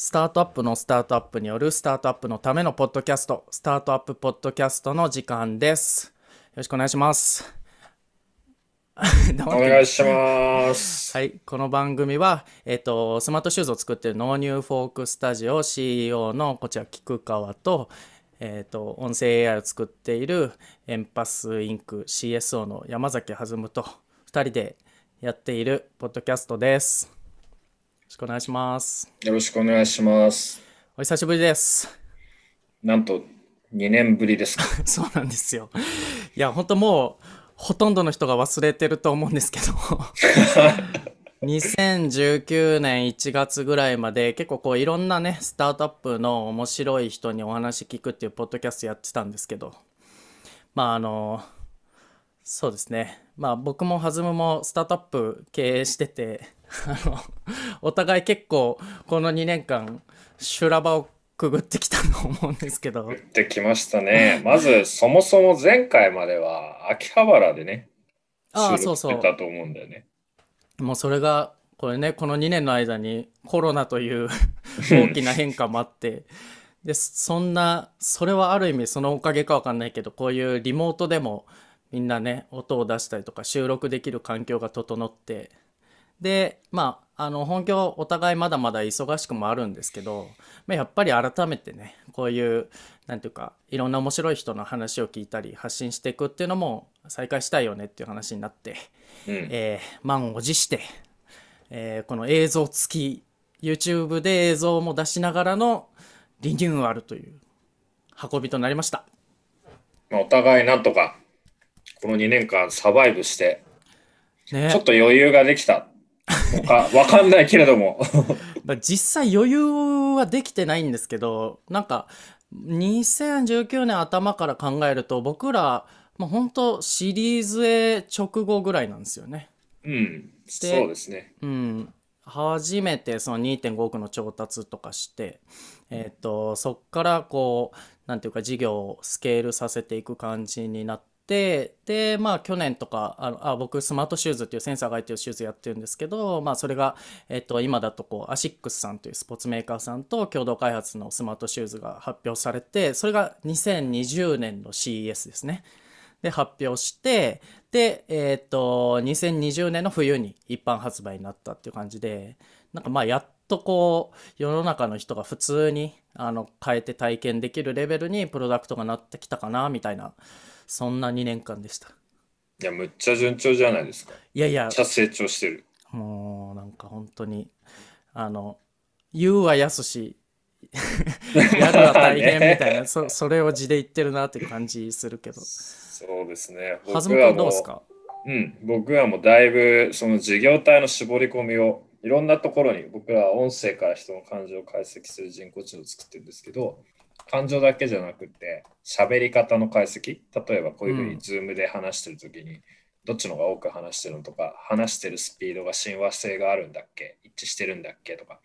スタートアップのスタートアップによるスタートアップのためのポッドキャスト、スタートアップポッドキャストの時間です。よろしくお願いします。お願いします。はい、この番組は、えっと、スマートシューズを作っている No New Folk Studio CEO のこちら菊川と、えっと、音声 AI を作っている Empath Inc. CSO の山崎弾と2人でやっているポッドキャストです。よろしくお願いします。よろしくお願いします。お久しぶりです。なんと2年ぶりですか。そうなんですよ。いや、本当もう、ほとんどの人が忘れてると思うんですけど、2019年1月ぐらいまで結構こういろんなね、スタートアップの面白い人にお話聞くっていうポッドキャストやってたんですけど、まああの、そうですね。まあ僕も弾むもスタートアップ経営してて、あの、お互い結構この2年間修羅場をくぐってきたと思うんですけど、降ってきましたね。まず、そもそも前回までは秋葉原でね、ああそうそうたと思うんだよね。もうそれがこれねこの2年の間にコロナという大きな変化もあってでそんなそれはある意味そのおかげかわかんないけどこういうリモートでもみんなね音を出したりとか収録できる環境が整ってでまああの本業お互いまだまだ忙しくもあるんですけど、まあ、やっぱり改めてねこういうなんていうかいろんな面白い人の話を聞いたり発信していくっていうのも再開したいよねっていう話になって。うん。えー満を持して、えーこの映像付き YouTube で映像も出しながらのリニューアルという運びとなりました。まあ、お互いなんとか、この2年間サバイブして、ねちょっと余裕ができたのか、わかんないけれども。まあ、実際余裕はできてないんですけどなんか2019年頭から考えると僕らもう本当シリーズ A 直後ぐらいなんですよね。うん。そうですね。うん、初めてその2.5億の調達とかして、えっとそっからこうなんていうか事業をスケールさせていく感じになってでまあ去年とかあのあ僕スマートシューズっていうセンサーが入ってるシューズやってるんですけど、まあ、それが、えっと今だとこうアシックスさんというスポーツメーカーさんと共同開発のスマートシューズが発表されてそれが2020年の CES ですね。で発表してでえっ、と2020年の冬に一般発売になったっていう感じでなんかまあやっとこう世の中の人が普通にあの変えて体験できるレベルにプロダクトがなってきたかなみたいなそんな2年間でしたいや、むっちゃ順調じゃないですか。いやいやめっちゃ成長してる。もうなんか本当にあの言うは安し やるは大変みたいな、そそれを字で言ってるなっていう感じするけどそうですね。はずむくんどうですか？うん、僕はもうだいぶその事業体の絞り込みをいろんなところに僕らは音声から人の感情を解析する人工知能を作ってるんですけど感情だけじゃなくて喋り方の解析。例えばこういうふううん。に Zoom で話してる時にどっちの方が多く話してるのとか話してるスピードが親和性があるんだっけ一致してるんだっけとか。まあ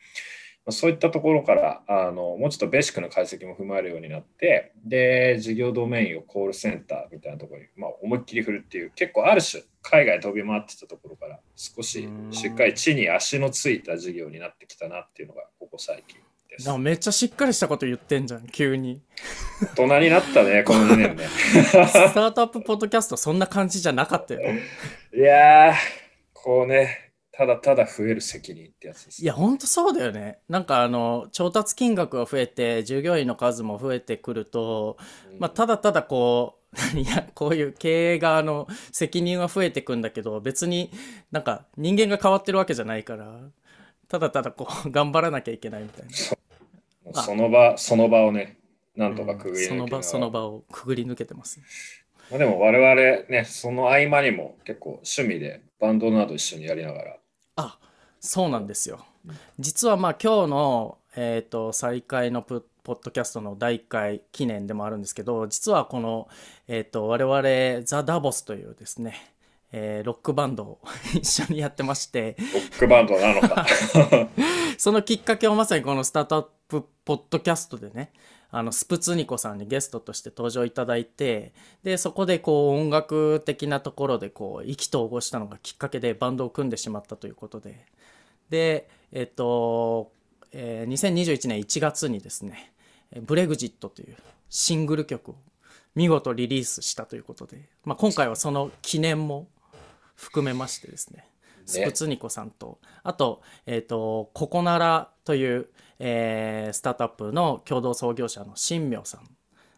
そういったところからあのもうちょっとベーシックな解析も踏まえるようになってで事業ドメインをコールセンターみたいなところに、まあ、思いっきり振るっていう結構ある種海外飛び回ってたところから少ししっかり地に足のついた事業になってきたなっていうのがここ最近です。めっちゃしっかりしたこと言ってんじゃん急に。大人になったねこの2年ね。スタートアップポッドキャストそんな感じじゃなかったよ。いやーこうねただただ増える責任ってやつです。いやほんとそうだよね。なんかあの調達金額が増えて従業員の数も増えてくると、まあ、ただただこう いやこういう経営側の責任は増えてくんだけど別になんか人間が変わってるわけじゃないからただただこう 頑張らなきゃいけないみたいな。その場その場をねなんとかくぐり抜けそのながら。場その場をくぐり抜けてますまあ、でも我々ねその合間にも結構趣味でバンドなど一緒にやりながらあそうなんですよ。実はまあ今日の、えー、と再開のプポッドキャストの第1回記念でもあるんですけど実はこの、えー、と我々ザ・ダボスというですね、えーロックバンドを一緒にやってましてロックバンドなのか。そのきっかけをまさにこのスタートアップポッドキャストでねあのスプツニコさんにゲストとして登場いただいてでそこでこう音楽的なところでこう意気投合したのがきっかけでバンドを組んでしまったということで。でえっとえー2021年1月にですね「ブレグジット」というシングル曲を見事リリースしたということで、まあ、今回はその記念も含めましてですねスプツニコさんと。あと,、えー、とココナラという、えースタートアップの共同創業者の新明さん。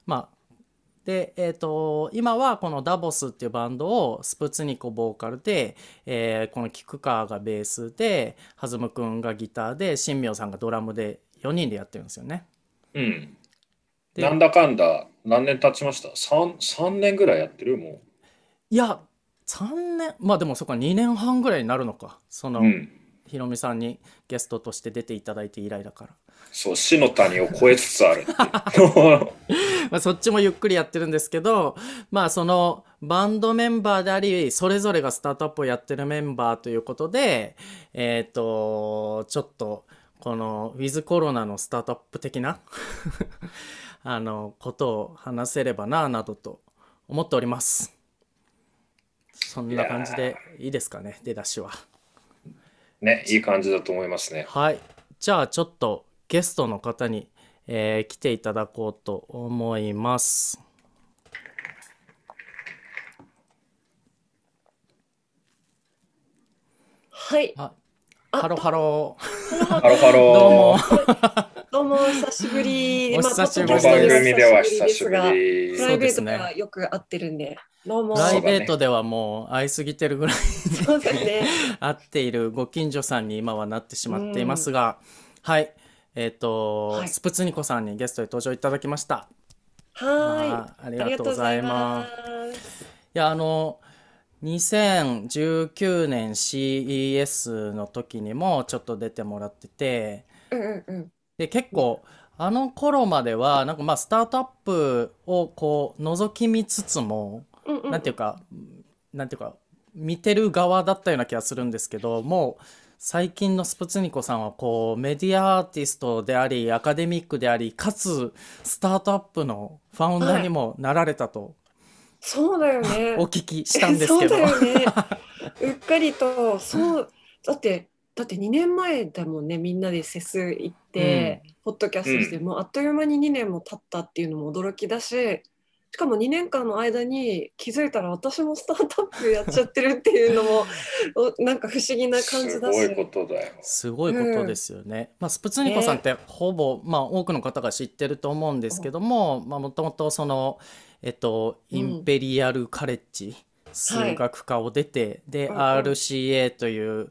まあで、えー、と今はこのダボスっていうバンドをスプツニコボーカルで、えーこの菊川がベースで弾むくんがギターで新明さんがドラムで4人でやってるんですよね。うん。でなんだかんだ何年経ちました？3, 3年ぐらいやってる？もいや3年まあでもそこか2年半ぐらいになるのかその、う。うん。ひろみさんにゲストとして出ていただいて以来だから。そう、死の谷を越えつつある。まあ、そっちもゆっくりやってるんですけどまあそのバンドメンバーでありそれぞれがスタートアップをやってるメンバーということでえっ、とちょっとこのウィズコロナのスタートアップ的な あのことを話せればななどと思っておりますそんな感じでいいですかね出だしは。ね、いい感じだと思いますね。はい。じゃあちょっとゲストの方に、えー来ていただこうと思います。はい。ああハロハロハロハロどうも。どうもお久しぶり。お久しぶり番組では久しぶ久しぶり。プライベートそうでよく会ってるんで。どうも。プライベートではもう会いすぎてるぐらいそうですね。会っているご近所さんに今はなってしまっていますが、はいえっ、と、はいスプツニコさんにゲストで登場いただきましたはい。がとうございますありがとうございます。いやあの2019年 CES の時にもちょっと出てもらっててうんうんうん。で結構あの頃まではなんかまあスタートアップをこう覗き見つつもうんうん。なんていうか、なんていうか、見てる側だったような気がするんですけど、もう最近のスプツニコさんはこうメディアアーティストであり、アカデミックであり、かつスタートアップだファウンダーにもなられたとそうだよね。お聞きしたんですけど。そうだよね。うっかりと、そう、だって、だって2年前だもんね、みんなでセス行って、ポッドキャストして、もうあっという間に2年も経ったっていうのも驚きだし、しかも2年間の間に気づいたら私もスタートアップやっちゃってるっていうのも おなんか不思議な感じだし。すごいことだよ。すごいことですよね。まあ、スプツニコさんってほぼ、まあ、多くの方が知ってると思うんですけどももともとその、えっと、うん。インペリアルカレッジ、数学科を出て、で、うんうん RCA という、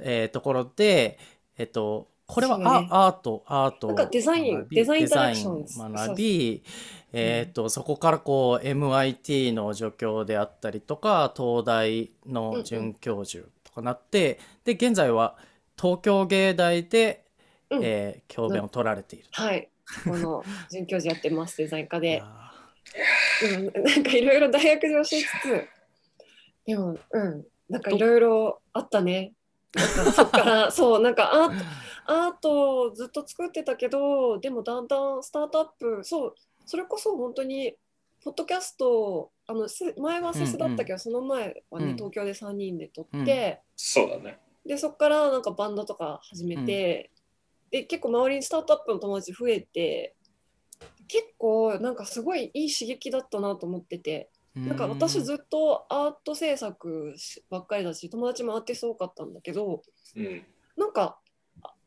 えーところで、えっと、これはア,、ね。アートアート。をなんかデザインデザインデザイインタラクションン学び、えー、とそこからこう MIT の助教であったりとか東大の准教授とかなって、で現在は東京芸大で、うん。えー教鞭を取られている。はい。この准教授やってますデザイン科で。うん、なんかいろいろ大学で教えつつでもうん。なんかいろいろあったね。なんかそっから そうなんかアートアートをずっと作ってたけどでもだんだんスタートアップそうそれこそ本当にポッドキャストあのす前はセスだったけど、その前はね、うん。東京で3人で撮って、そうだね。でそこからなんかバンドとか始めて、で結構周りにスタートアップの友達増えて結構なんかすごいいい刺激だったなと思っててーなんか私ずっとアート制作しばっかりだし友達もアーティスト多かったんだけどうん。なんかあ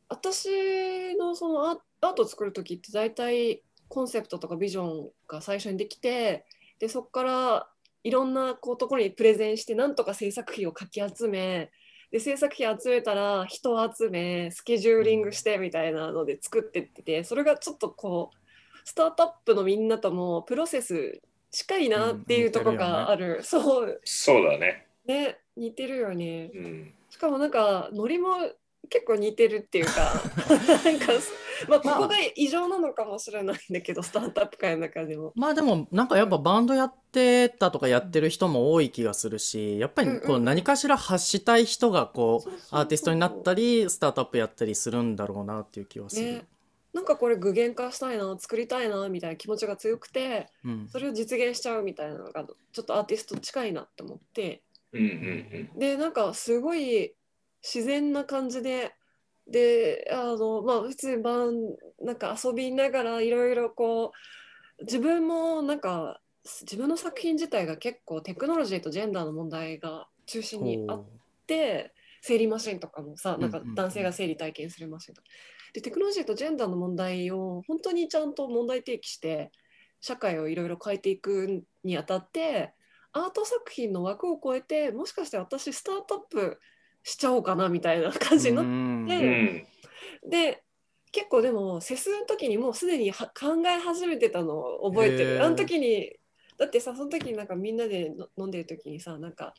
私のそのアアート作る時って大体コンセプトとかビジョンが最初にできてでそこからいろんなこうところにプレゼンしてなんとか制作費をかき集めで制作費集めたら人を集めスケジューリングしてみたいなので作ってっててそれがちょっとこうスタートアップのみんなともプロセス近いなっていうところがある、そうそうだね。ね似てるよね。うん。しかもなんかノリも結構似てるっていうか なんかまあここが異常なのかもしれないんだけどスタートアップ界の中でも。まあでもなんかやっぱバンドやってたとかやってる人も多い気がするしやっぱりこうん。ううん何かしら発したい人がこそうアーティストになったりスタートアップやったりするんだろうなっていう気はする。ね。なんかこれ具現化したいな作りたいなみたいな気持ちが強くてうん。それを実現しちゃうみたいなのがちょっとアーティスト近いなって思って。うんうん。でなんかすごい自然な感じでであのまあ普通に晩なんか遊びながらいろいろこう自分もなんか自分の作品自体が結構テクノロジーとジェンダーの問題が中心にあっほて生理マシンとかもさなんか男性が生理体験するマシンとか。でテクノロジーとジェンダーの問題を本当にちゃんと問題提起して社会をいろいろ変えていくにあたってアート作品の枠を超えてもしかして私スタートアップしちゃおうかなみたいな感じになっうん。でうん。で結構でもセスの時にもうすでには考え始めてたのを覚えてる。あの時にだってさその時になんかみんなでの飲んでる時にさなんか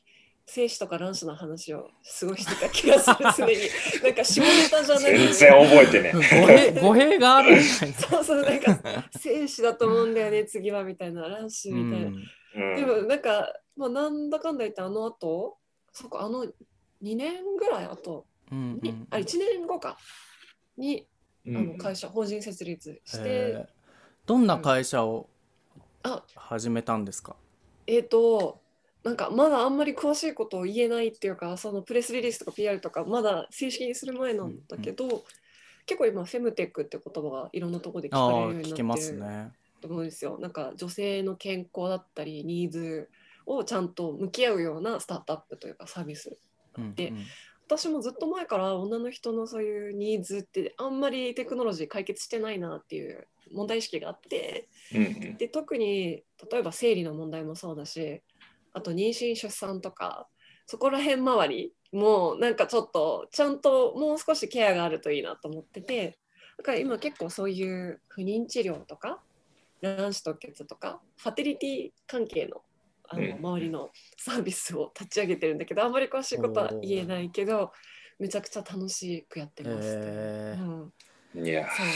精子とか卵子の話をすごいしてた気がするすでに。なんか下ネタじゃなく全然覚えてね語弊語弊がある。そうそうなんか精子だと思うんだよね次はみたいな卵子みたいな、うん。でもなんか、まあ、なんだかんだ言ってあの後そっかあの2年ぐらい後うんに、あ1年後か。にうんあの会社、法人設立して、えー。どんな会社をあ。始めたんですか、えっ、となんかまだあんまり詳しいことを言えないっていうかそのプレスリリースとか PR とかまだ正式にする前なんだけど、結構今フェムテックって言葉がいろんなところで聞かれるように聞きますなってるね。と思うんですよ。なんか女性の健康だったりニーズをちゃんと向き合うようなスタートアップというかサービス。うんでうん。私もずっと前から女の人のそういうニーズってあんまりテクノロジー解決してないなっていう問題意識があってうんうん。で特に例えば生理の問題もそうだしあと妊娠出産とかそこら辺周りもなんかちょっとちゃんともう少しケアがあるといいなと思っててだから今結構そういう不妊治療とか卵子凍結とかファテリティ関係のあのうん。周りのサービスを立ち上げてるんだけどあんまり詳しいことは言えないけどめちゃくちゃ楽しくやってます、へー。うん、いや。そう。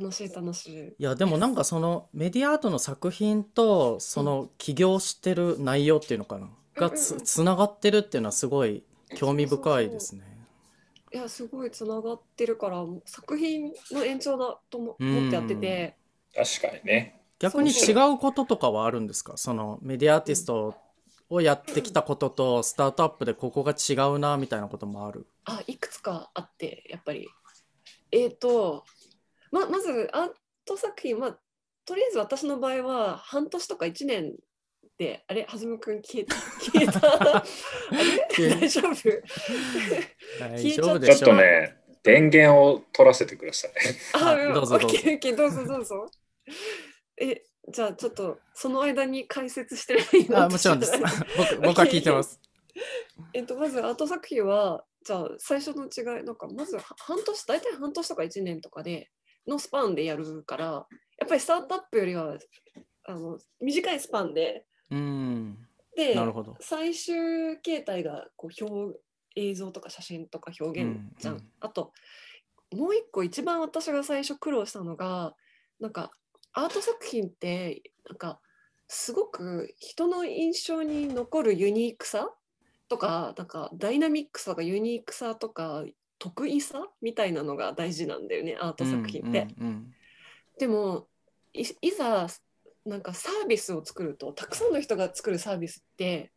楽しい楽しい。いやでもなんかそのメディアアートの作品とその起業してる内容っていうのかな？がつつながってるっていうのはすごい興味深いですね。いやすごいつながってるから作品の延長だと思ってやってて、確かにね逆に違うこととかはあるんですか？そのメディアアーティストをやってきたこととスタートアップでここが違うなみたいなこともある？あいくつかあってやっぱり。えっ、とままずアート作品まあとりあえず私の場合は半年とか1年であれ？はずむくん消えた。消えた。あれ？大丈夫？大えちゃった丈夫でしょちょっとね電源を取らせてください。あ、あうん。どうぞどうぞ。どうぞどうぞ。え、じゃあちょっとその間に解説してればいいの？あもちろんです。僕僕は聞いてます。えっと、まずアート作品は、じゃあ最初の違い、なんかまずは半年、大体半年とか1年とかでのスパンでやるから、やっぱりスタートアップよりはあの短いスパンで、うんでなるほど。最終形態がこう表映像とか写真とか表現じゃん。うんうんあともう一個一番私が最初苦労したのがなんかアート作品ってなんかすごく人の印象に残るユニークさとかなんかダイナミックさがユニークさとか得意さみたいなのが大事なんだよねアート作品って。うんうんでもいいざなんかサービスを作るとたくさんの人が作るサービスって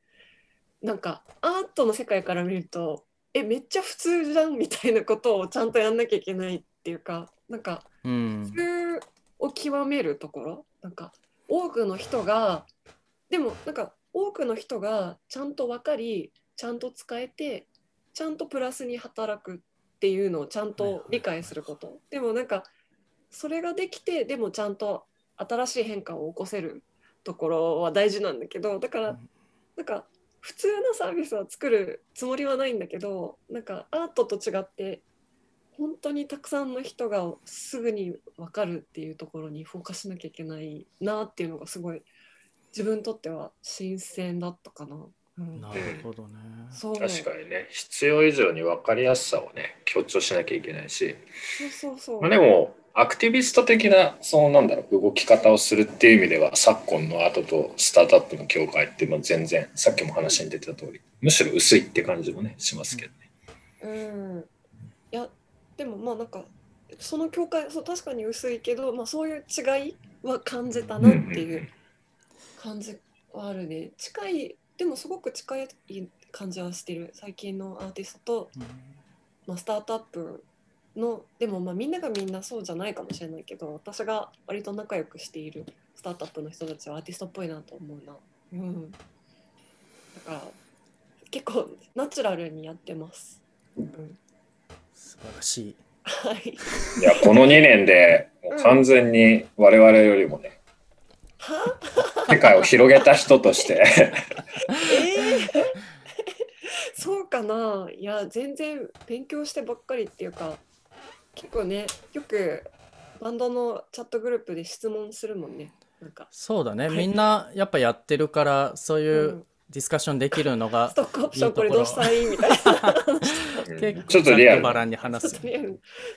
なんかアートの世界から見るとえめっちゃ普通じゃんみたいなことをちゃんとやんなきゃいけないっていうかなんかうんうん普通を極めるところ？なんか多くの人がでもなんか多くの人がちゃんと分かりちゃんと使えてちゃんとプラスに働くっていうのをちゃんと理解すること、でもなんかそれができてでもちゃんと新しい変化を起こせるところは大事なんだけどだからなんか普通のサービスは作るつもりはないんだけどなんかアートと違って本当にたくさんの人がすぐに分かるっていうところにフォーカスしなきゃいけないなっていうのがすごい自分にとっては新鮮だったかな。うんなるほどね。そう確かにね必要以上に分かりやすさをね強調しなきゃいけないし、そうそうそう。まあ、でもアクティビスト的なそのなんだろう動き方をするっていう意味では昨今のアートとスタートアップの境界ってまあ全然さっきも話に出てた通りむしろ薄いって感じもねしますけどね。うん、いやでもまあなんかその境界そう確かに薄いけど、まあ、そういう違いは感じたなっていう感じはあるね。近いでもすごく近い感じはしてる最近のアーティストとうん。まあ、スタートアップのでもまあみんながみんなそうじゃないかもしれないけど私が割と仲良くしているスタートアップの人たちはアーティストっぽいなと思うな。うん、だから結構ナチュラルにやってます。うん、素晴らしい。はい。いや、この2年で、もう完全に我々よりもね、は？世界を広げた人として、えー？そうかな。いや全然勉強してばっかりっていうか結構ねよくバンドのチャットグループで質問するもんね。なんか、そうだね。はい。みんなやっぱやってるから、そういううんディスカッションできるのが ス、トックオプションこれいいところ。どうしたらいいみたいな。結構ちょっとリアルざっくばらんに話す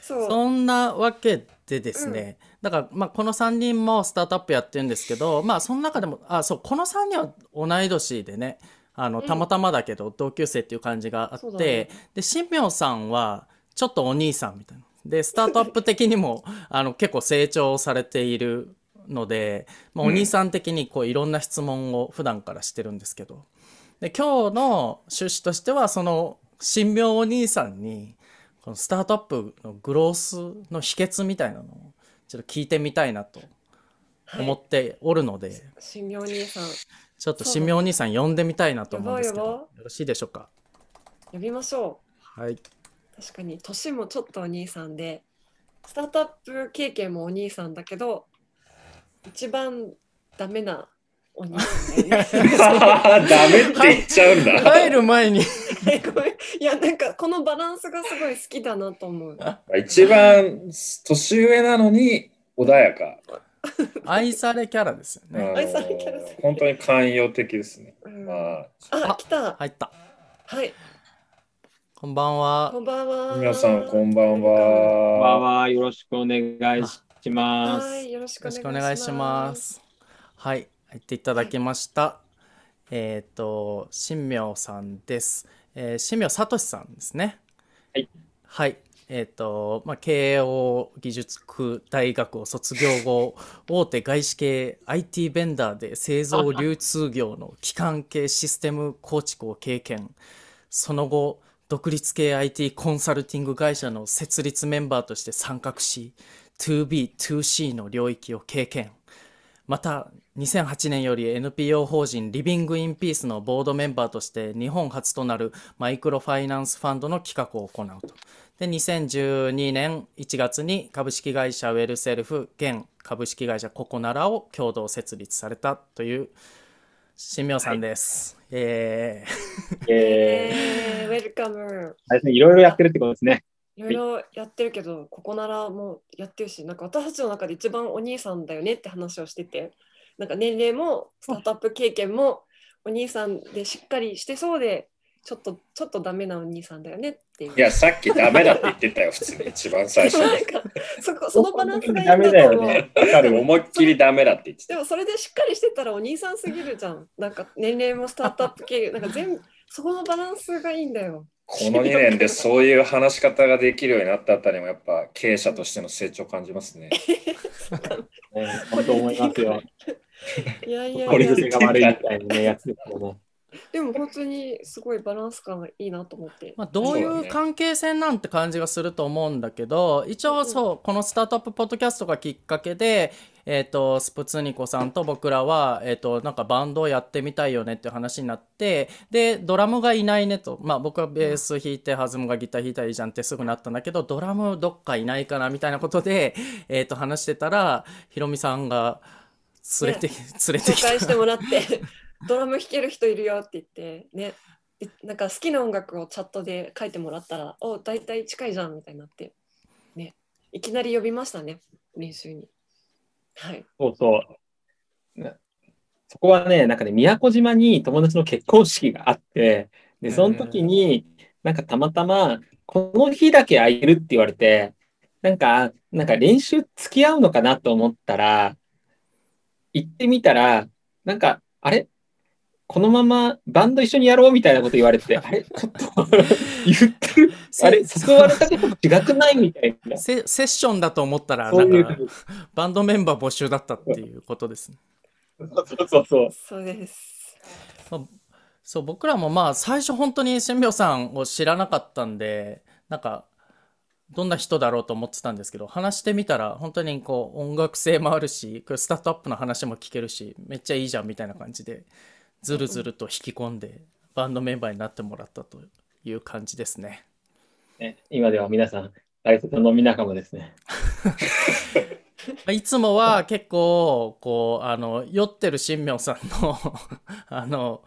そんなわけでですね、だから、まあ、この3人もスタートアップやってるんですけど、まあ、その中でも、あ、そう、この3人は同い年でね、あの、うん。たまたまだけど、同級生っていう感じがあって、そうだね。で、新明さんは、ちょっとお兄さんみたいな。で、スタートアップ的にも、あの、結構成長されているので、まあ、お兄さん的にこう、いろんな質問を普段からしてるんですけど、で、今日の趣旨としては、その、新明お兄さんに、このスタートアップのグロースの秘訣みたいなのをちょっと聞いてみたいなとはい思っておるので、神妙兄さん。ちょっと新明お兄さん呼んでみたいなと思うんですけど。よろしいでしょうか？呼びましょはい。う確かに年もちょっとお兄さんでスタートアップ経験もお兄さんだけど一番ダメなお兄さんだよねダメって言っちゃうんだ。入る前に えごめんいやなんかこのバランスがすごい好きだなと思う。一番年上なのに穏やか。愛されキャラですよね。愛されキャラ本当に寛容的ですね。うんまあ、あ来た入った。はいこんばんはこ。んばんは。皆さんこんばんこんばんは。は。よろしくお願いします。はいよろしくおお願いしまます。す。はい、入っていただきました。えっ、と、新明さんです。えー、新明聡さんですね。はい。はい。えっ、と、まあ、慶応義塾大学を卒業後、大手外資系 IT ベンダーで製造流通業の基幹系システム構築を経験。その後、独立系 IT コンサルティング会社の設立メンバーとして参画し、2B、2C の領域を経験。また、2008年より NPO 法人リビング・イン・ピースのボードメンバーとして日本初となるマイクロファイナンスファンドの企画を行うと。で、2012年1月に株式会社ウェルセルフ、現株式会社ココナラを共同設立されたという新明さんです。えーええー、ウェルカム。ー、あれですね、いろいろやってるってことですね。いろいろやってるけど、ここならもやってるし、なんか私たちの中で一番お兄さんだよねって話をしてて、なんか年齢もスタートアップ経験もお兄さんでしっかりしてそうで、ちょっとちょっとダメなお兄さんだよねっていう。いや、さっきダメだって言ってたよ、普通に一番最初に。なんかそこ そのバランスがいいんダメだだと思う。よね。わかる。思いっきりダメだって言ってた。でもそれでしっかりしてたらお兄さんすぎるじゃん。なんか年齢もスタートアップ経験、なんか全部そこのバランスがいいんだよ。この2年でそういう話し方ができるようになったあたりもやっぱ経営者としての成長を感じますね。ね 本当思いますよ。いやいやこれいや、癖が悪いみたいなね、やつですよね。でも本当にすごいバランス感がいいなと思って。まあ、どういそう関係性なんて感じがすると思うんだけど一応そうこのスタートアップポッドキャストがきっかけで、えー、とスプツニコさんと僕らは、えー、となんかバンドをやってみたいよねっていう話になってでドラムがいないねと、まあ、僕はベース弾いて弾むがギター弾いたらいいじゃんってすぐなったんだけどドラムどっかいないかなみたいなことで、えー、と話してたらひろみさんが連れて、連れてきた。紹介してもらってドラム弾ける人いるよって言ってね。でなんか好きな音楽をチャットで書いてもらったら「お大体近いじゃん」みたいになってね。いきなり呼びましたね練習に。はい。そうそう。なそこはね、なんかね、宮古島に友達の結婚式があって、で、その時に、なんかたまたま、この日だけ空いてるって言われて、なんか、なんか練習付き合うのかなと思ったら、行ってみたら、なんか、あれ？このままバンド一緒にやろうみたいなこと言われて、あれちょっと言ってる？あれ誘われたことと違くないみたいな？セセッションだと思ったらそなかうんいう、バンドメンバー募集だったっていうことですね。そうそうそう。そうですそう僕らもまあ最初本当に新明さんを知らなかったんでなんかどんな人だろうと思ってたんですけど話してみたら本当にこう音楽性もあるしこれスタートアップの話も聞けるしめっちゃいいじゃんみたいな感じでずるずると引き込んでバンドメンバーになってもらったという感じですね。ね今では皆さん、大切な飲み仲間ですね。いつもは結構こうあの酔ってる新明さんの あの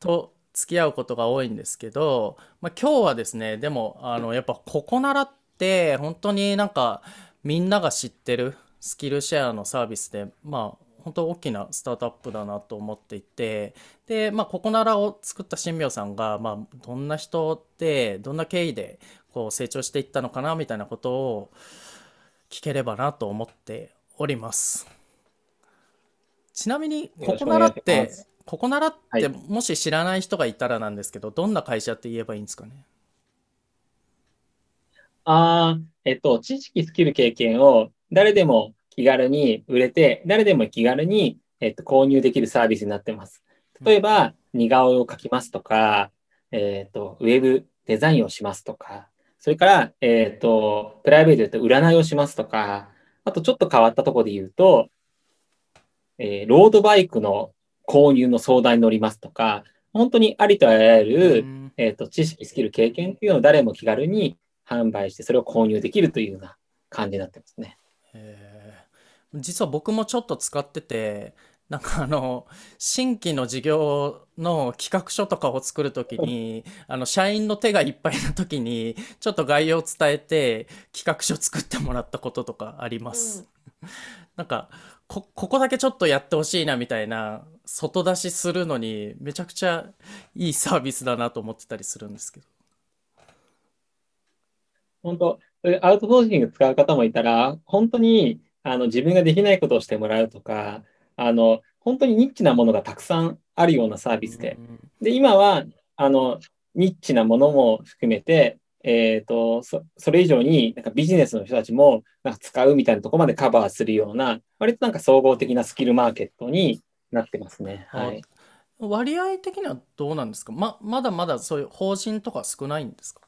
と付き合うことが多いんですけど、まあ、今日はですねでもあのやっぱここならって本当になんかみんなが知ってるスキルシェアのサービスでまあ本当大きなスタートアップだなと思っていてでまあここならを作った新明さんがまあどんな人でどんな経緯でこう成長していったのかなみたいなことを聞ければなと思っております。ちなみに、ここならってここならっはいて、もし知らない人がいたらなんですけど、どんな会社って言えばいいんですかね？ああ、えっと、知識、スキル、経験を誰でも気軽に売れて、誰でも気軽に、えっと、購入できるサービスになってます。例えば、似顔絵を描きますとか、えっと、ウェブデザインをしますとか、それから、えっと、プライベートで言うと占いをしますとか、あとちょっと変わったところで言うと、えーロードバイクの購入の相談に乗りますとか、本当にありとあらゆる、うんえっと、知識、スキル、経験っていうのを誰も気軽に販売して、それを購入できるというような感じになってますね。えー実は僕もちょっと使ってて、なんかあの、新規の事業の企画書とかを作るときに、あの、社員の手がいっぱいなときに、ちょっと概要を伝えて、企画書作ってもらったこととかあります。なんかこ、ここだけちょっとやってほしいなみたいな、外出しするのに、めちゃくちゃいいサービスだなと思ってたりするんですけど。本当、アウトソーシング使う方もいたら、本当にあの自分ができないことをしてもらうとか、あの本当にニッチなものがたくさんあるようなサービスでう。んで、今はあのニッチなものも含めて、えっと、そそれ以上になんかビジネスの人たちもなんか使うみたいなところまでカバーするような、割となんか総合的なスキルマーケットになってますね。はい。割合的にはどうなんですか？ま、まだまだそういう法人とか少ないんですか？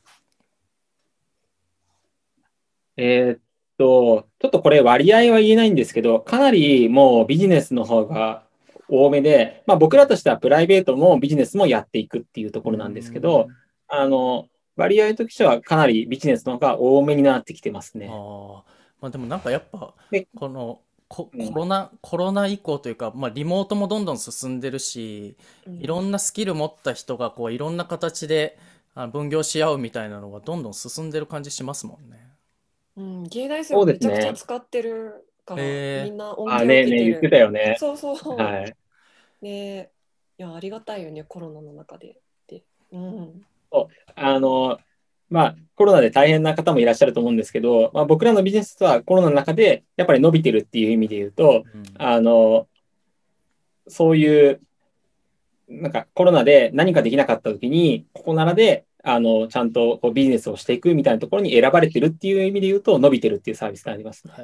えーっと、ちょっとこれ割合は言えないんですけど、かなりもうビジネスの方が多めで、まあ僕らとしてはプライベートもビジネスもやっていくっていうところなんですけど、あの、割合としてはかなりビジネスの方が多めになってきてますね。うんあーまあでもなんかやっぱでこのコうんコロナ、コロナ以降というか、まあ、リモートもどんどん進んでるしうんいろんなスキル持った人がこういろんな形であ分業し合うみたいなのがどんどん進んでる感じしますもんね。うん、芸大生めちゃくちゃ使ってるから、へーみんな恩あ、恵をねえねえ言って。たよね。そうそう。はい。ねいや、ありがたいよね、コロナの中で。でうん。あの、まあ、コロナで大変な方もいらっしゃると思うんですけど、まあ、僕らのビジネスはコロナの中でやっぱり伸びてるっていう意味で言うと、うんあの、そういう、なんかコロナで何かできなかった時に、ここならで、あの、ちゃんとこうビジネスをしていくみたいなところに選ばれてるっていう意味で言うと、伸びてるっていうサービスになりますね。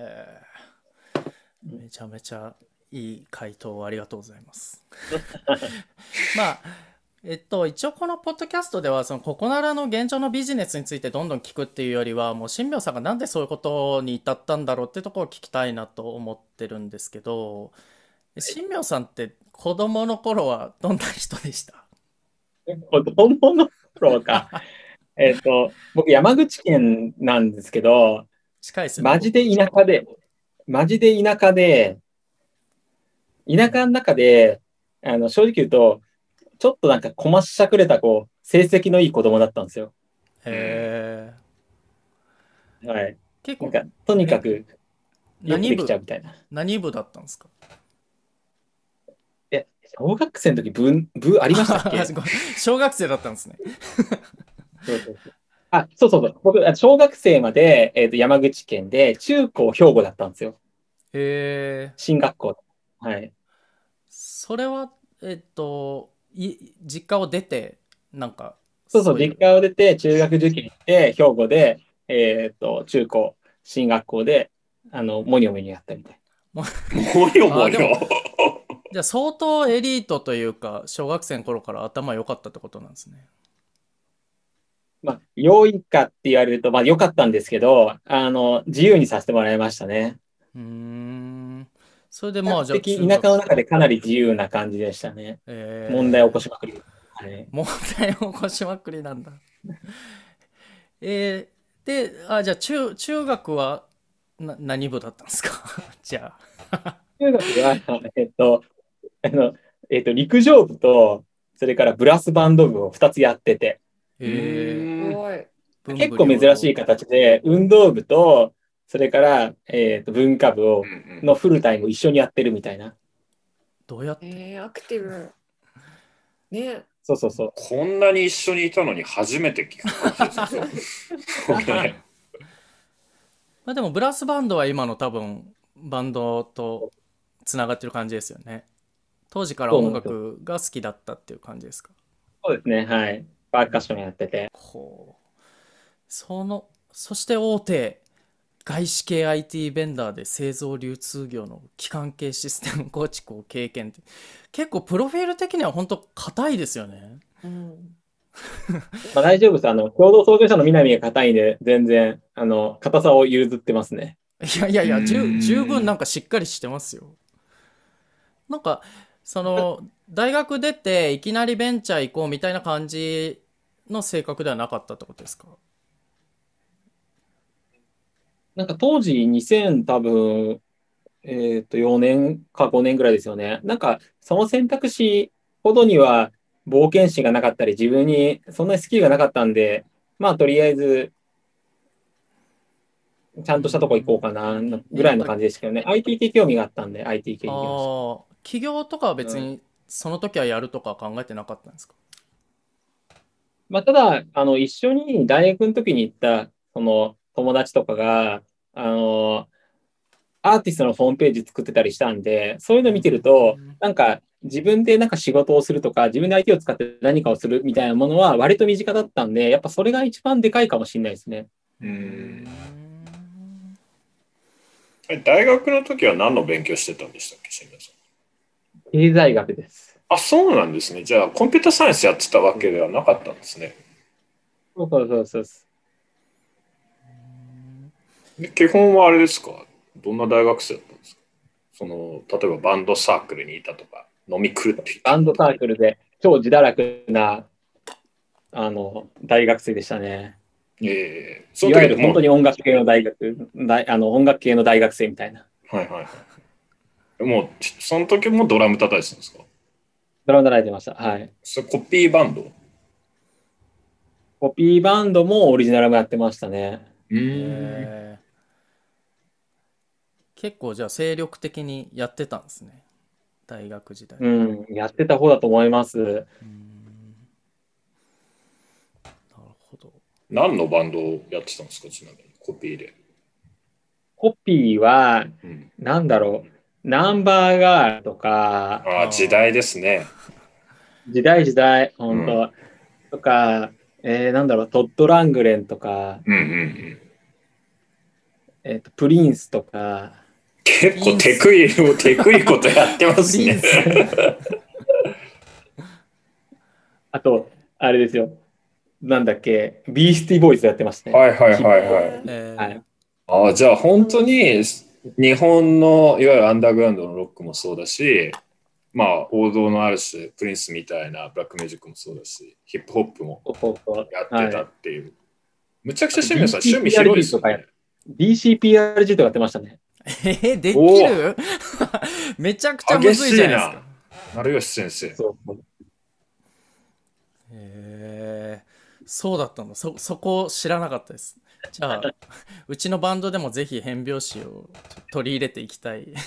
めちゃめちゃいい回答をありがとうございます。まあえっと一応このポッドキャストではそのここならの現状のビジネスについてどんどん聞くっていうよりはもう新明さんがなんでそういうことに至ったんだろうってところを聞きたいなと思ってるんですけど新明さんって子供の頃はどんな人でした？子供の頃か。えっと、僕山口県なんですけど、近いですよね。マジで田舎で、マジで田舎で、田舎の中で、あの、正直言うと、ちょっとなんかこましゃくれた、こう、成績のいい子供だったんですよ。へえはい。結構とにかく、何部ちゃうみたいな。何部だったんですか？え、小学生の時、部、部ありましたっけ？小学生だったんですね。そうそうそうあ、そうそうそう。僕、あ小学生まで、えっと、山口県で、中高兵庫だったんですよ。へえ進学校。はい。それはえっとい実家を出てなんかそうそう、い実家を出て、中学受験して、兵庫で、えっと、中高、進学校で、あの、モニョモニョやったみたい。もよもあでもよ。じゃあ相当エリートというか小学生の頃から頭良かったってことなんですね。まあ、良いかって言われると、まあ良かったんですけど、あの、自由にさせてもらいましたね。うーん。それでまあじゃあ田舎の中でかなり自由な感じでしたね。えー問題を起こしまくり。はい、問題を起こしまくりなんだ。えー、で、あ、じゃあ中、中学はな何部だったんですか？じゃあ。中学は、えっと、あの、えっと、陸上部と、それからブラスバンド部を2つやってて、えすごい。ー、結構珍しい形で、運動部と、それから、えっと、文化部をのフルタイム一緒にやってるみたいな。どうやって？えー、アクティブ。ねそうそうそう。こんなに一緒にいたのに初めて聞く感じですね。まあでもブラスバンドは今の多分バンドとつながってる感じですよね。当時から音楽が好きだったっていう感じですか？そうですね。はい。パーカッションやってて。ほう。その、そして大手外資系 IT ベンダーで製造流通業の機関系システム構築を経験って結構プロフィール的には本当硬いですよね。うん。まあ、大丈夫です。あの、共同創業者の南が硬いんで、全然、あの、硬さを譲ってますね。いやいやいや、十分なんかしっかりしてますよ。なんか、その、大学出ていきなりベンチャー行こうみたいな感じの性格ではなかったってことですか？なんか当時2000多分、えっと、4年か5年ぐらいですよね。なんか、その選択肢ほどには冒険心がなかったり、自分にそんなにスキルがなかったんで、まあ、とりあえず、ちゃんとしたとこ行こうかな、ぐらいの感じでしたけどね。IT 系興味があったんで、IT 系に行きました。起業とかは別にその時はやるとか考えてなかったんですか？まあ、ただ、あの、一緒に大学の時に行った、その、友達とかが、あの、アーティストのホームページ作ってたりしたんで、そういうの見てると、なんか、自分でなんか仕事をするとか、自分で IT を使って何かをするみたいなものは割と身近だったんで、やっぱそれが一番でかいかもしれないですね。ううん大学の時は何の勉強してたんでしたっけ、新田さん？経済学です。あ、そうなんですね。じゃあ、コンピュータサイエンスやってたわけではなかったんですね。そうそうそうそう。で基本はあれですか？どんな大学生だったんですか？その、例えばバンドサークルにいたとか、飲み狂ってバンドサークルで超自堕落な、あの、大学生でしたね。ええそいわゆる本当に音楽系の大学、大あの音楽系の大学生みたいな。はいはいはい。もう、ちその時もドラム叩いてたんですか？ドラム叩いてました。はい。それコピーバンド？コピーバンドもオリジナルもやってましたね。うへー結構じゃあ精力的にやってたんですね。大学時代。ううんん、やってた方だと思います。なるほど。何のバンドをやってたんですか？ちなみに、コピーで。コピーは、うん、なんだろう、ナンバーガールとか、ああ、時代ですね。時代時代、本当、とか、えーなんだろう、トッド・ラングレンとか、うんうんうん。えーとプリンスとか、結構テクイ、テクイことやってますね。あと、あれですよ、なんだっけ、ビースティーボーイズやってましたね。はいはいはいはい。えーはいああ、じゃあ本当に日本のいわゆるアンダーグラウンドのロックもそうだし、まあ王道のある種、プリンスみたいなブラックミュージックもそうだし、ヒップホップもやってたっていう。むちゃくちゃ趣味さん、趣味広いですよね。DCPRG とかやってましたね。えーできおる めちゃくちゃむずいじゃないですか。成吉先生。そうそうへえそうだったのそそこ知らなかったですじゃあうちのバンドでもぜひ変拍子を取り入れていきたい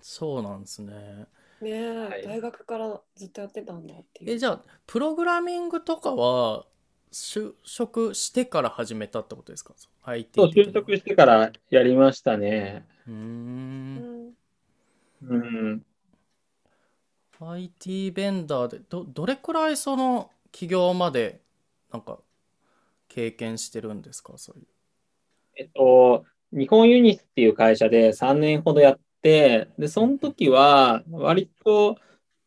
そうなんですねねえ、はい大学からずっとやってたんだっていう。えじゃあプログラミングとかは就職してから始めたってことですか？IT そう、就職してからやりましたね。うーうんんうん。IT ベンダーでどどれくらいその起業までなんか経験してるんですか？そういう。えっと、日本ユニスっていう会社で3年ほどやって、で、その時は割と、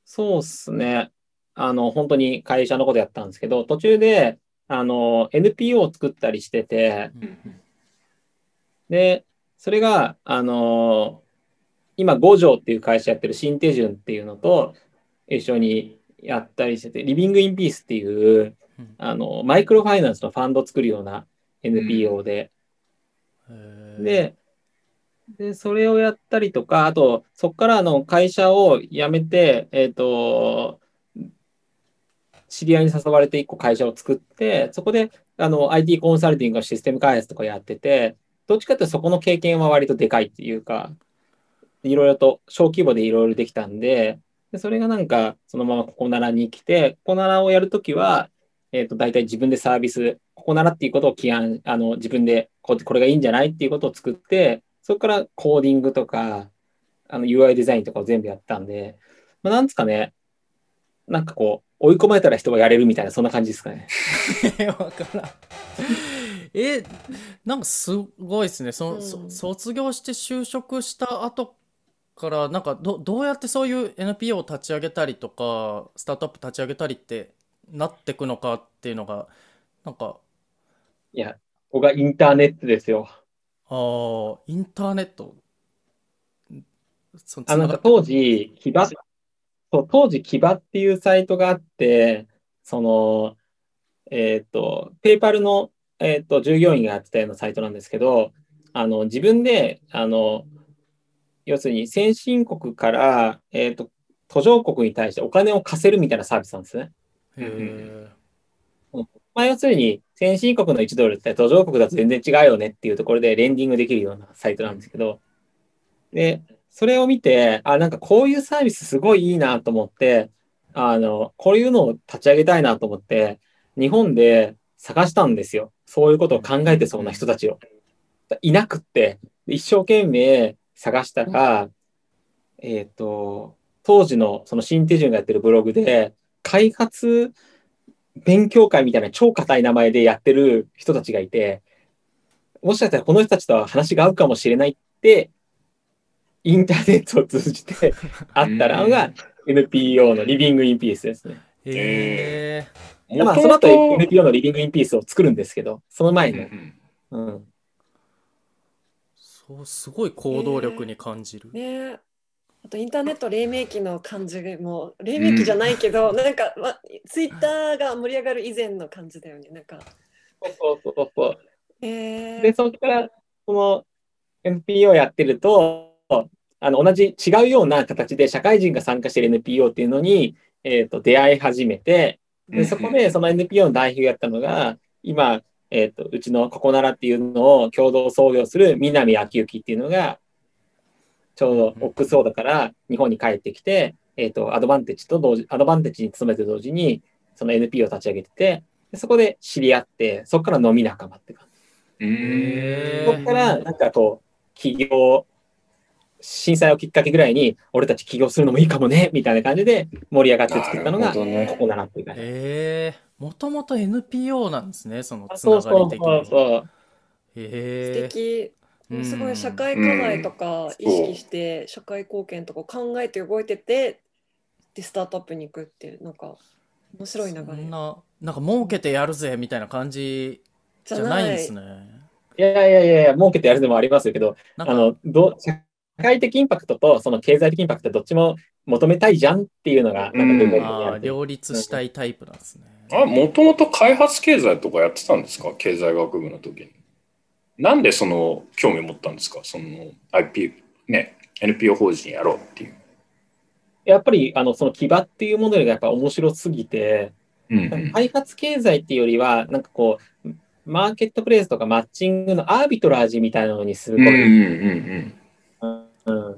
そうっすね。あの、本当に会社のことやったんですけど、途中で、あの、NPO を作ったりしてて、で、それが、あの、今、五条っていう会社やってる新手順っていうのと一緒にやったりしてて、リビングインピースっていう、うんあの、マイクロファイナンスのファンドを作るような NPO で、へーで、で、それをやったりとか、あと、そこからあの会社を辞めて、えっ、と、知り合いに誘われて一個会社を作って、そこであの IT コンサルティングのシステム開発とかやってて、どっちかっていうとそこの経験は割とでかいっていうか、いろいろと小規模でいろいろできたんで、でそれがなんかそのままここならに来て、ここならをやるときは、えっ、と、大体自分でサービス、ここならっていうことを起案、あの、自分でこうこれがいいんじゃないっていうことを作って、そこからコーディングとか、あの UI デザインとかを全部やったんで、まあ、なんですかね、なんかこう、追い込まれたら人はやれるみたいな、そんな感じですかね。え わからん。え、なんかすごいですね。その、そうん卒業して就職した後から、なんかど、どうやってそういう NPO を立ち上げたりとか、スタートアップ立ち上げたりってなってくのかっていうのが、なんか、いや、ここがインターネットですよ。ああ、インターネット？あながって当時、キバ、そう、当時、キバっていうサイトがあって、その、えっと、ペイパルの、えっと、従業員がやってたようなサイトなんですけど、あの、自分で、あの、要するに先進国から、えっと、途上国に対してお金を貸せるみたいなサービスなんですね。へえ。まあ、要するに、先進国の1ドルって途上国だと全然違うよねっていうところでレンディングできるようなサイトなんですけど、で、それを見て、あ、なんかこういうサービスすごいいいなと思って、あの、こういうのを立ち上げたいなと思って、日本で探したんですよ。そういうことを考えてそうな人たちを。いなくって、一生懸命探したら、えっと、当時のその新手順がやってるブログで、開発勉強会みたいな超硬い名前でやってる人たちがいて、もしかしたらこの人たちとは話が合うかもしれないって、インターネットを通じて 会ったのが NPO のリビングインピースですね。へえ。まあ、その後 NPO のリビングインピースを作るんですけど、その前うんうの。んうん。そう、すごい行動力に感じる。ねあとインターネット黎明期の感じも黎明期じゃないけど、なんか、ま、ツイッターが盛り上がる以前の感じだよねなんか。そうそうそうそう。へで、そこから、その NPO やってると、あの、同じ違うような形で社会人が参加している NPO っていうのに、えっ、と、出会い始めて、で、そこでその NPO の代表やったのが、今、えっ、と、うちのここならっていうのを共同創業する南明之っていうのが、ちょうどオックスフォードから日本に帰ってきて、えっ、と、アドバンテッジと同時、アドバンテッジに勤めて同時に、その NPO を立ち上げてて、でそこで知り合って、そこから飲み仲間って感じ。うんへそこから、なんかこう、起業、震災をきっかけぐらいに、俺たち起業するのもいいかもね、みたいな感じで盛り上がって作ったのが、ここだなっていう感じ。へえ。もともと NPO なんですね、そのあつなそうそうがり的に。そうそう。へ素え。敵うんすごい社会課題とか意識して社会貢献とか考えて動いててでスタートアップに行くっていうなんか面白い流れ。そんな、なんか儲けてやるぜみたいな感じじじゃないんですね。い。やいやいやいや、儲けてやるでもありますけど、なんか、あの、ど社会的インパクトとその経済的インパクトどっちも求めたいじゃんっていうのが、なんかうん。両立したいタイプなんですね。あ、もともと開発経済とかやってたんですか？経済学部の時に。なんでその興味を持ったんですか？その IP、ね、NPO 法人やろうっていう。やっぱり、あの、その基場っていうモデルがやっぱ面白すぎて、うんうん。開発経済っていうよりは、なんかこう、マーケットプレイスとかマッチングのアービトラージみたいなのにすること。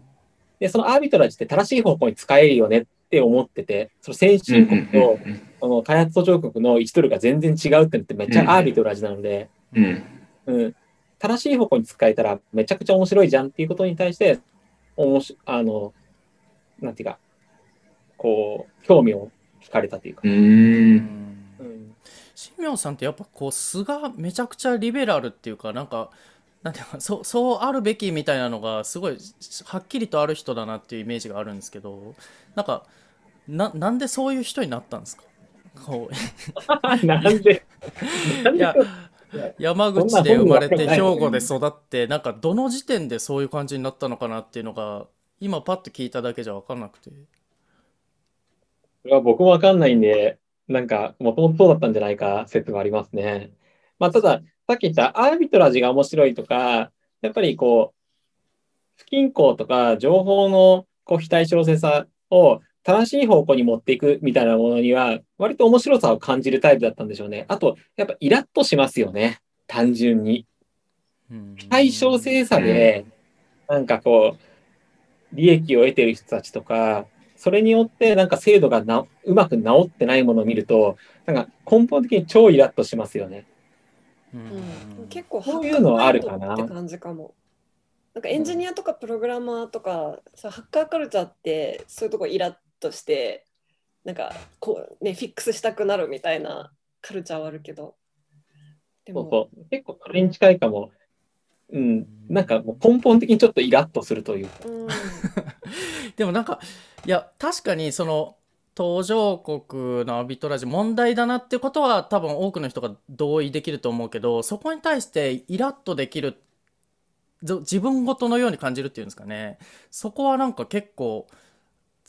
で、そのアービトラージって正しい方向に使えるよねって思ってて、その先進国とその開発途上国の1ドルが全然違うってのってめっちゃアービトラージなので、うん。うん、正しい方向に使えたらめちゃくちゃ面白いじゃんっていうことに対して、おもしあの、なんていうか、こう、興味を惹かれたというか。うん。ううんん。うん新明さんってやっぱこう素がめちゃくちゃリベラルっていうかなんかなんていうかそうそうあるべきみたいなのがすごいはっきりとある人だなっていうイメージがあるんですけどなんかななんでそういう人になったんですか？こ なんで、なんで？ういや 山口で生まれて兵庫で育ってなんかどの時点でそういう感じになったのかなっていうのが今パッと聞いただけじゃ分かんなくて。それは僕もわかんないんで、なんか、もともとそうだったんじゃないか説はありますね。まあ、ただ、さっき言ったアービトラージが面白いとか、やっぱりこう、不均衡とか情報のこう非対称性さを正しい方向に持っていくみたいなものには、割と面白さを感じるタイプだったんでしょうね。あと、やっぱイラッとしますよね。単純に。対称性差で、なんかこう、利益を得てる人たちとか、それによってなんか制度がなうまく治ってないものを見ると、なんか根本的に超イラッとしますよね。うんうん、結構そういうのはあるかなハッカーカルチャーって感じかも。なんかエンジニアとかプログラマーとか、さハッカーカルチャーってそういうとこイラッとしてなんかこうねフィックスしたくなるみたいなカルチャーはあるけどでもそうそう。結構それに近いかも。うん。なんかもう根本的にちょっとイラッとするというか。うん でもなんかいや確かにその途上国のアービトラージ問題だなってことは多分多くの人が同意できると思うけどそこに対してイラッとできるぞ自分ごとのように感じるっていうんですかねそこはなんか結構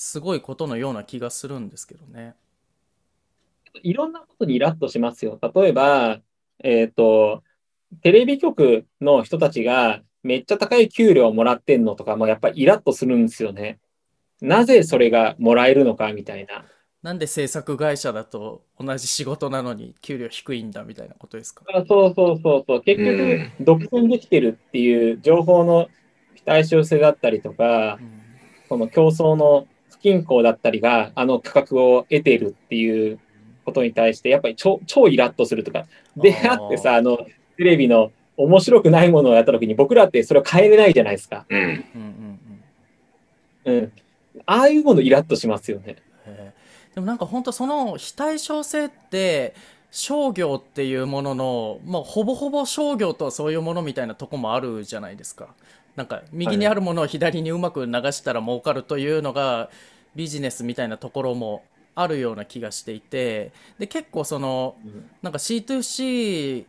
すごいことのような気がするんですけどね。いろんなことにイラッとしますよ。例えば、えっ、と、テレビ局の人たちがめっちゃ高い給料をもらってんのとかもやっぱりイラッとするんですよね。なぜそれがもらえるのかみたいな。なんで制作会社だと同じ仕事なのに給料低いんだみたいなことですか？あそうそうそうそう。結局、独占できてるっていう情報の非対称性だったりとかう、んその競争の不均衡だったりが、あの価格を得ているっていうことに対して、やっぱり超超イラッとするとか。であーあってさ、あの、テレビの面白くないものをやったときに、僕らってそれを変えれないじゃないですか。うん。うんうんうんうん。ああいうものイラッとしますよね。でもなんか本当その非対称性って商業っていうものの、まあ、ほぼほぼ商業とはそういうものみたいなとこもあるじゃないですか。なんか右にあるものを左にうまく流したら儲かるというのがビジネスみたいなところもあるような気がしていてで結構そのなんか C2C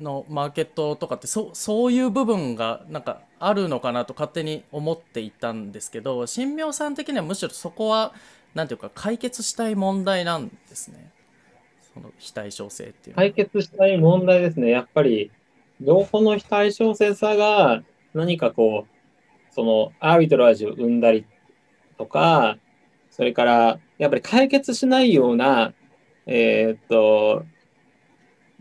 のマーケットとかってそそういう部分がなんかあるのかなと勝手に思っていたんですけど新明さん的にはむしろそこはなんていうか解決したい問題なんですね。その非対称性っていう解決したい問題ですね。やっぱり、情報の非対称性さが何かこう、そのアービトラージを生んだりとか、それから、やっぱり解決しないような、えーっと、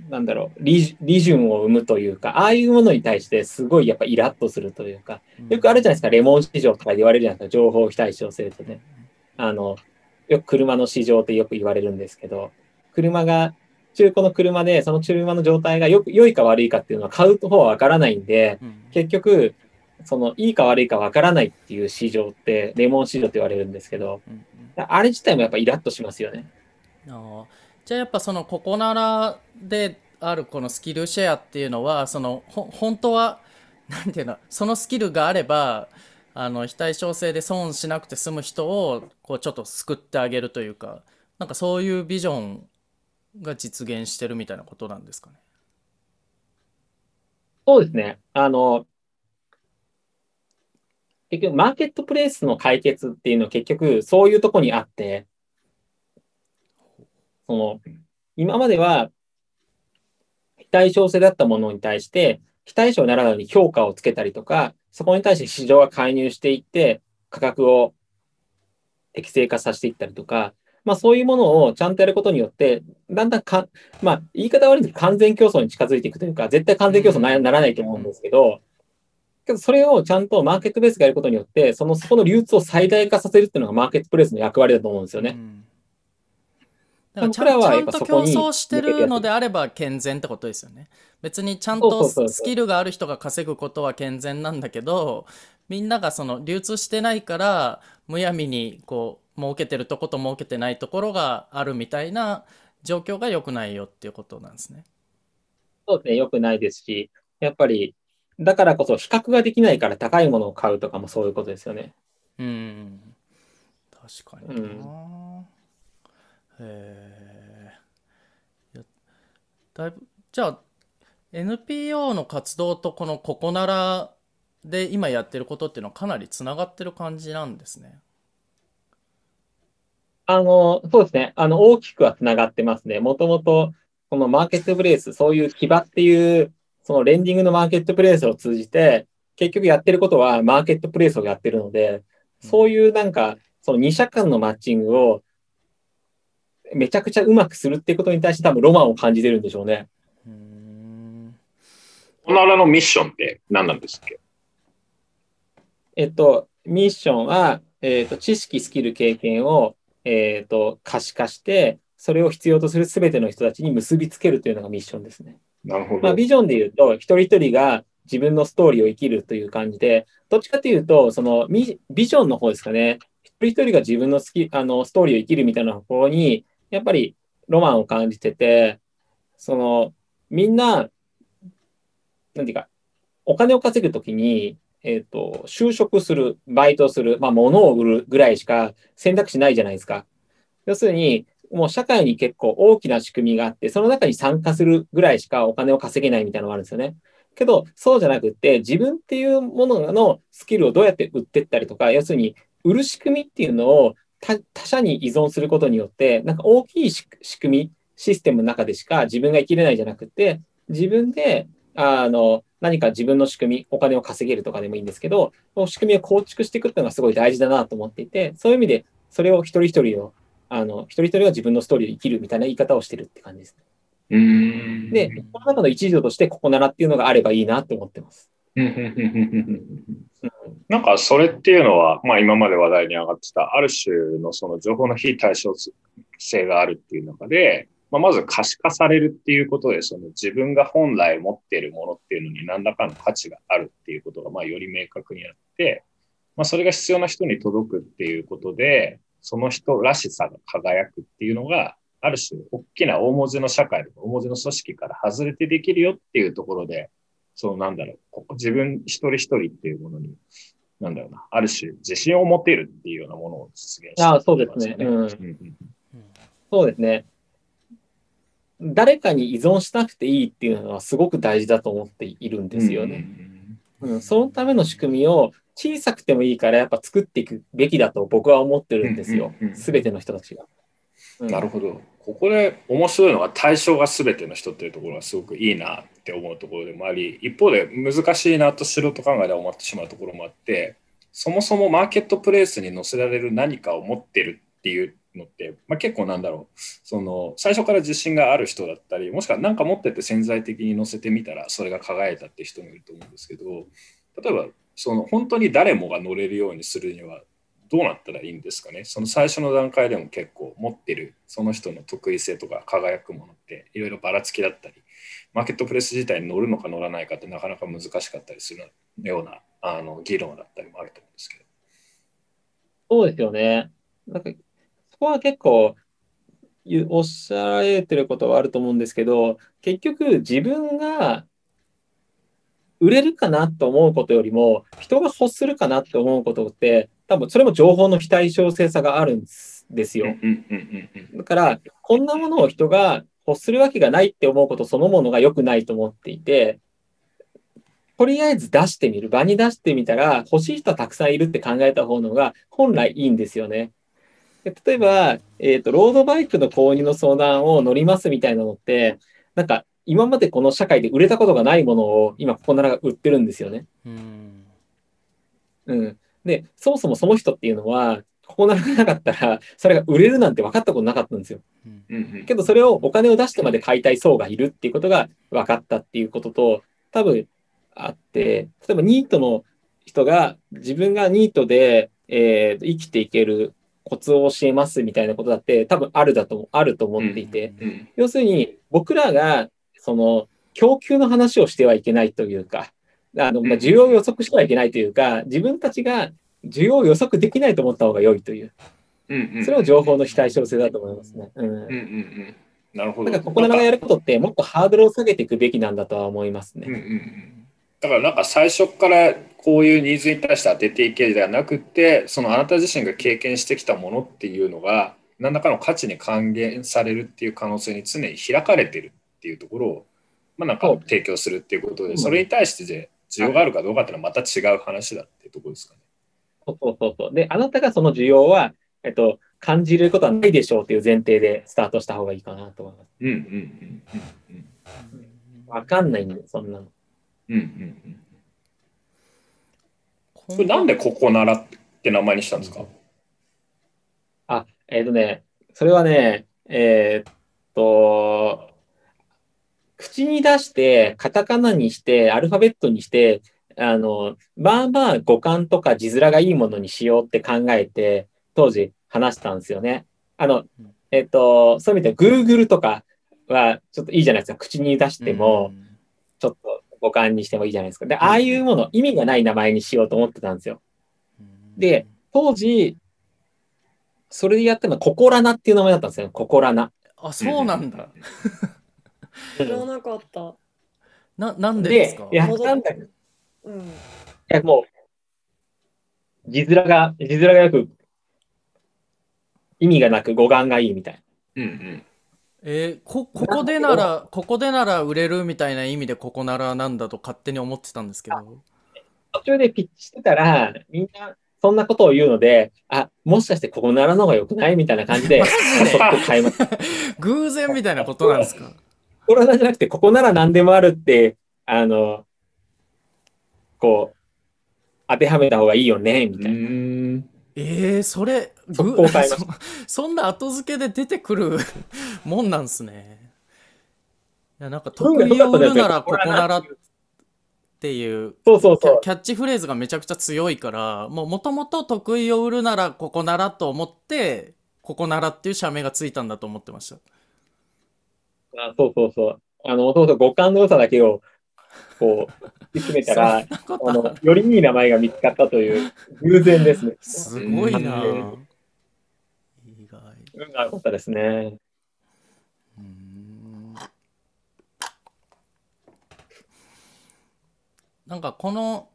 なんだろう、利利潤を生むというか、ああいうものに対してすごいやっぱイラッとするというか、よくあるじゃないですか、レモン市場とかで言われるじゃないですか、情報非対称性ってね。あの、よく車の市場ってよく言われるんですけど、車が、中古の車で、その車の状態がよく良いか悪いかっていうのは買う方はわからないんで、うん。結局、そのいいか悪いかわからないっていう市場って、レモン市場って言われるんですけど、うんうんあれ自体もやっぱイラッとしますよね。あーじゃあやっぱそのここならであるこのスキルシェアっていうのはそのほ本当はなんていうのそのスキルがあればあの非対称性で損しなくて済む人をこうちょっと救ってあげるというかなんかそういうビジョンが実現してるみたいなことなんですかね？そうですね。あの、結局、マーケットプレイスの解決っていうのは結局、そういうとこにあって、その、今までは、非対称性だったものに対して、非対称ならないように評価をつけたりとか、そこに対して市場が介入していって、価格を適正化させていったりとか、まあそういうものをちゃんとやることによって、だんだんか、まあ言い方悪いんですけど、完全競争に近づいていくというか、絶対完全競争になならないと思うんですけど、けどそれをちゃんとマーケットベースがやることによって、そのそこの流通を最大化させるっていうのがマーケットプレイスの役割だと思うんですよね。うんだからちゃんと競争してるのであれば健全ってことですよね。別にちゃんとスキルがある人が稼ぐことは健全なんだけどみんながその流通してないからむやみにこう儲けてるとこと儲けてないところがあるみたいな状況が良くないよっていうことなんですね。そうですね、良くないですし、やっぱり、だからこそ比較ができないから高いものを買うとかもそういうことですよね。うん確確かにな、へえいやだいぶじゃあ NPO の活動とこのここならで今やってることっていうのはかなりつながってる感じなんですね。あの、そうですね。あの、大きくはつながってますね。もともと、このマーケットプレイス、そういう木場っていう、そのレンディングのマーケットプレイスを通じて、結局やってることはマーケットプレイスをやってるので、そういうなんか、その2社間のマッチングをめちゃくちゃうまくするっていうことに対して多分ロマンを感じてるんでしょうね。うーんこのらのミッションって何なんですっけ？えっと、ミッションは、えっと、知識、スキル、経験を、えっと、可視化して、それを必要とするすべての人たちに結びつけるというのがミッションですね。なるほど。まあ、ビジョンで言うと、一人一人が自分のストーリーを生きるという感じで、どっちかというと、そのビジョンの方ですかね。一人一人が自分のスキあのストーリーを生きるみたいなところに、やっぱりロマンを感じてて、その、みんな、なんていうか、お金を稼ぐときに、えっ、と、就職する、バイトする、まあ、物を売るぐらいしか選択肢ないじゃないですか。要するに、もう社会に結構大きな仕組みがあって、その中に参加するぐらいしかお金を稼げないみたいなのがあるんですよね。けど、そうじゃなくって、自分っていうもののスキルをどうやって売ってったりとか、要するに、売る仕組みっていうのを他者に依存することによって、なんか大きい仕組み、システムの中でしか自分が生きれないじゃなくて、自分で、あの、何か自分の仕組み、お金を稼げるとかでもいいんですけど、仕組みを構築していくっていうのがすごい大事だなと思っていて、そういう意味で、それを一人一人を、あの、一人一人が自分のストーリーを生きるみたいな言い方をしてるって感じです。うーんで、その中の一助として、ここならっていうのがあればいいなって思ってます。なんかそれっていうのは、まあ、今まで話題に上がってたある種のその情報の非対称性があるっていう中で、まあ、まず可視化されるっていうことでその自分が本来持っているものっていうのに何らかの価値があるっていうことがまあより明確になって、まあ、それが必要な人に届くっていうことでその人らしさが輝くっていうのがある種大きな大文字の社会とか大文字の組織から外れてできるよっていうところでそうなんだろう、ここ自分一人一人っていうものに、なんだろうな、ある種自信を持てるっていうようなものを実現してああそうですね。うんそうですね。誰かに依存しなくていいっていうのはすごく大事だと思っているんですよね。うん、そのための仕組みを小さくてもいいからやっぱ作っていくべきだと僕は思ってるんですようんうんての人たちが。うんなるほど。ここで面白いのは対象が全ての人っていうところがすごくいいなって思うところでもあり、一方で難しいなと素人考えで思ってしまうところもあって、そもそもマーケットプレイスに載せられる何かを持ってるっていうのって、まあ、結構なんだろう、その最初から自信がある人だったり、もしくは何か持ってて潜在的に載せてみたらそれが輝いたって人もいると思うんですけど、例えばその本当に誰もが乗れるようにするにはどうなったらいいんですかね？その最初の段階でも結構持ってるその人の得意性とか輝くものっていろいろばらつきだったりマーケットプレス自体に乗るのか乗らないかってなかなか難しかったりするようなあの議論だったりもあると思うんですけど。そうですよね。なんかそこは結構おっしゃられてることはあると思うんですけど、結局自分が売れるかなと思うことよりも、人が欲するかなって思うことって、多分それも情報の非対称性差があるんですよ。だから、こんなものを人が欲するわけがないって思うことそのものが良くないと思っていて、とりあえず出してみる。場に出してみたら、欲しい人はたくさんいるって考えた方のが本来いいんですよね。で例えば、えっと、ロードバイクの購入の相談を乗りますみたいなのって、なんか、今までこの社会で売れたことがないものを今ここならが売ってるんですよね。うんうん。で、そもそもその人っていうのは、ここならがなかったら、それが売れるなんて分かったことなかったんですよ。うんうんうんけどそれをお金を出してまで買いたい層がいるっていうことが分かったっていうことと多分あって例えばニートの人が自分がニートで、えー生きていけるコツを教えますみたいなことだって多分あるだとあると思っていて、うん要するに僕らがその供給の話をしてはいけないというかあの、まあ、需要を予測してはいけないというか自分たちが需要を予測できないと思った方が良いという。うんうんそれを情報の非対称性だと思いますね。うん。うんうんうん。なるほど。だからここならがやることってもっとハードルを下げていくべきなんだとは思いますね。うんうんうん。だからなんか最初からこういうニーズに対して当てていけではなくてそのあなた自身が経験してきたものっていうのが何らかの価値に還元されるっていう可能性に常に開かれてるっていうところを、まあ、なんか提供するっていうことでそれに対してで需要があるかどうかっていうのはまた違う話だっていうところですかね。そうそうそう。で、あなたがその需要は、えっと、感じることはないでしょうっていう前提でスタートした方がいいかなと思います。うんうんうんうんわかんないんで、そんなの。うんうんうんこれなんでここならって名前にしたんですか？あ、えっ、とね、それはね、えーっと、口に出して、カタカナにして、アルファベットにして、あの、まあまあ語感とか字面がいいものにしようって考えて、当時話したんですよね。あの、えっ、と、そういう意味では Google とかはちょっといいじゃないですか。口に出しても、ちょっと語感にしてもいいじゃないですか。で、ああいうもの、意味がない名前にしようと思ってたんですよ。で、当時、それでやったのは、ココラナっていう名前だったんですよ。ココラナ。あそうなんだ 知らなかった。ななんでですか、でやったんだけど、いうん。や、もう、字面が、字面がよく、意味がなく語感がいいみたい。うんうんえーこここでならここでなら売れるみたいな意味でここならなんだと勝手に思ってたんですけど途中でピッチしてたら、みんな、そんなことを言うので、あ、もしかしてここならの方が良くない？みたいな感じで。偶然みたいなことなんですか？コロナじゃなくて、ここなら何でもあるって、あの、こう、当てはめた方がいいよね、みうたいな。ん。えー、それそ そんな後付けで出てくる もんなんすね。いやなんか運得意を売るならここならっていう。そうそうそう。キャキャッチフレーズがめちゃくちゃ強いからもともと得意を売るならここならと思ってここならっていう社名がついたんだと思ってましたあそうそうそう。あの、もともと五感の良さだけを、こう、突き詰めたらあの、よりいい名前が見つかったという偶然ですね。すごいなうん意外運が良かったですね。うーんなんかこの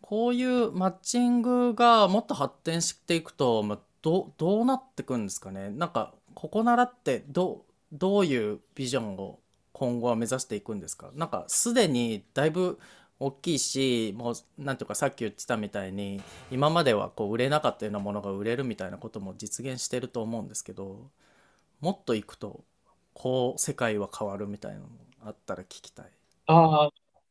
こういうマッチングがもっと発展していくと、まあ、どどうなってくんですかねなんかここならってどどういうビジョンを今後は目指していくんですか？なんかすでにだいぶ大きいしもうなんていうかさっき言ってたみたいに今まではこう売れなかったようなものが売れるみたいなことも実現してると思うんですけどもっといくとこう世界は変わるみたいなのもあったら聞きたい。ああ、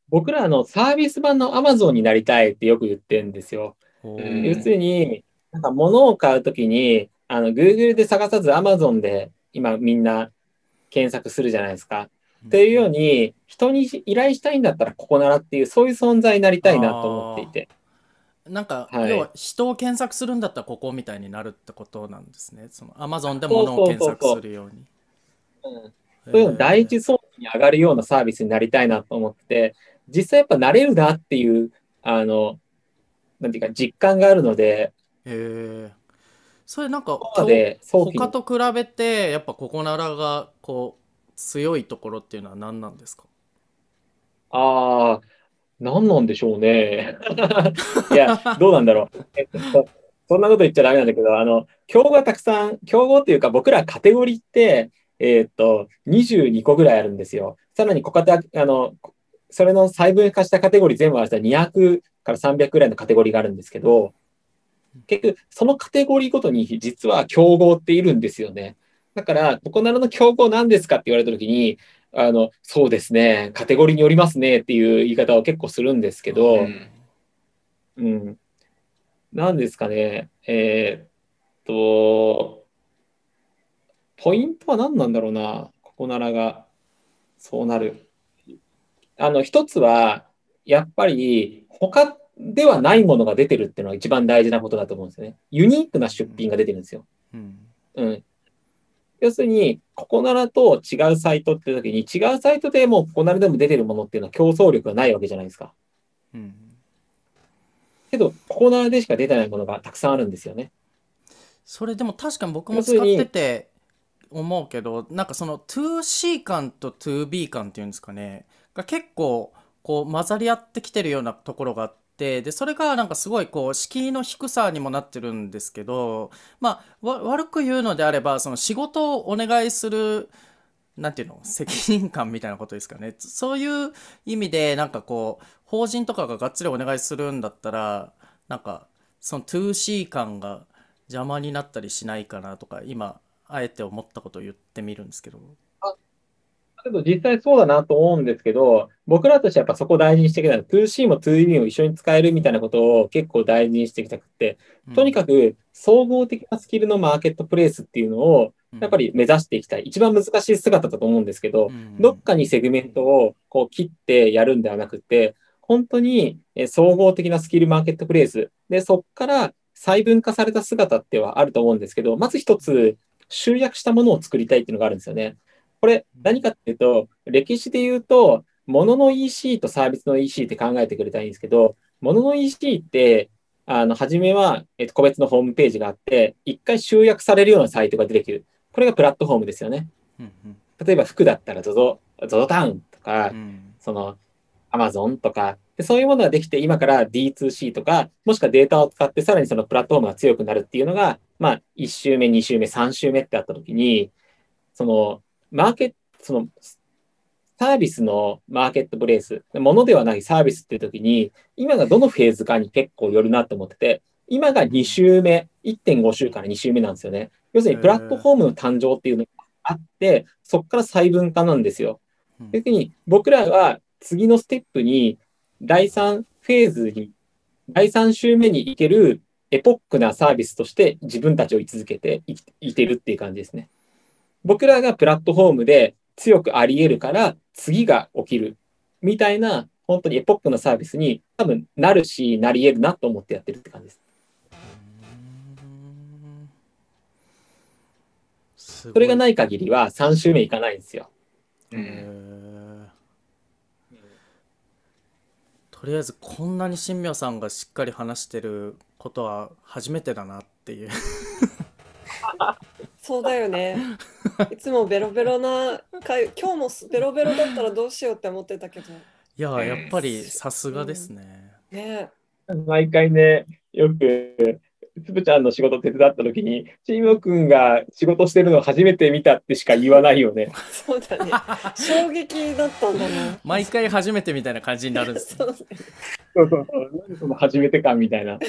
僕らのサービス版の Amazon になりたいってよく言ってるんですよ。要するに、なんか物を買うときに、あの、Google で探さず Amazon で今みんな検索するじゃないですか。っていうように、人に依頼したいんだったらここならっていう、そういう存在になりたいなと思っていて。なんか、はい要は人を検索するんだったらここみたいになるってことなんですね。その Amazon で物を検索するように。うんそういうの第一層に上がるようなサービスになりたいなと思ってて、実際やっぱ慣れるなっていう、あの、なんていうか実感があるので、へえ。それなんか他と比べてやっぱここならがこう強いところっていうのは何なんですか？ああ、何なんでしょうね。いや、どうなんだろう。えっと、そんなこと言っちゃダメなんだけど、あの、競合がたくさん、競合っていうか僕らカテゴリーって、えっと、22個ぐらいあるんですよ。さらに小型、あの、それの細分化したカテゴリー全部合わせたら200から300ぐらいのカテゴリーがあるんですけど、結局、そのカテゴリーごとに実は競合っているんですよね。だから、ここならの競合何ですかって言われたときに、あの、そうですね、カテゴリーによりますねっていう言い方を結構するんですけど、うんうん。なんですかね。えーっと、ポイントは何なんだろうな。ここならが、そうなる。あの、一つは、やっぱり、他ではないものが出てるっていうのが一番大事なことだと思うんですよね。ユニークな出品が出てるんですよ。うんうん。要するに、ここならと違うサイトって時に、違うサイトでもここならでも出てるものっていうのは競争力がないわけじゃないですか。うんけど、ここならでしか出てないものがたくさんあるんですよね。それでも確かに僕も使ってて思うけどなんかその 2C 感と 2B 感っていうんですかねが結構こう混ざり合ってきてるようなところがあってでそれがなんかすごいこう敷居の低さにもなってるんですけどまあ悪く言うのであればその仕事をお願いするなんていうの責任感みたいなことですかねそういう意味でなんかこう法人とかががっつりお願いするんだったらなんかその 2C 感が邪魔になったりしないかなとか今あえて思ったことを言ってみるんですけど。けど実際そうだなと思うんですけど、僕らとしてはやっぱそこを大事にしていきたい。2C も 2D も一緒に使えるみたいなことを結構大事にしていきたくて、とにかく総合的なスキルのマーケットプレイスっていうのをやっぱり目指していきたい。一番難しい姿だと思うんですけど、どっかにセグメントをこう切ってやるんではなくて、本当に総合的なスキルマーケットプレイス。で、そこから細分化された姿ってはあると思うんですけど、まず一つ集約したものを作りたいっていうのがあるんですよね。これ何かっていうと、歴史で言うと、ものの EC とサービスの EC って考えてくれたらいいんですけど、ものの EC って、あの、初めは、えっと、個別のホームページがあって、一回集約されるようなサイトが出てくる。これがプラットフォームですよね。例えば服だったら ZOZO、ZOZO タウンとか、その、Amazon とかで、そういうものができて、今から D2C とか、もしくはデータを使って、さらにそのプラットフォームが強くなるっていうのが、まあ、1周目、2周目、3周目ってあったときに、その、マーケット、その、サービスのマーケットプレイス、ものではないサービスっていう時に、今がどのフェーズかに結構よるなと思ってて、今が2週目、1.5週から2週目なんですよね。要するにプラットフォームの誕生っていうのがあって、そこから細分化なんですよ。逆に僕らは次のステップに第3フェーズに、第3週目に行けるエポックなサービスとして自分たちを位置づけていてるっていう感じですね。僕らがプラットフォームで強くあり得るから次が起きるみたいな本当にエポックのサービスに多分なるしなり得るなと思ってやってるって感じです。それがない限りは3週目いかないんですよ。とりあえずこんなに新明さんがしっかり話してることは初めてだなっていう そうだよね。いつもベロベロな回、今日もベロベロだったらどうしようって思ってたけど。いや、やっぱりさすがですね。うん、ね毎回ね、よく、つぶちゃんの仕事手伝った時に、チームくんが仕事してるの初めて見たってしか言わないよね。そうだね。衝撃だったんだな。毎回初めてみたいな感じになるんです、ね。そうそうそう何その初めて感みたいな。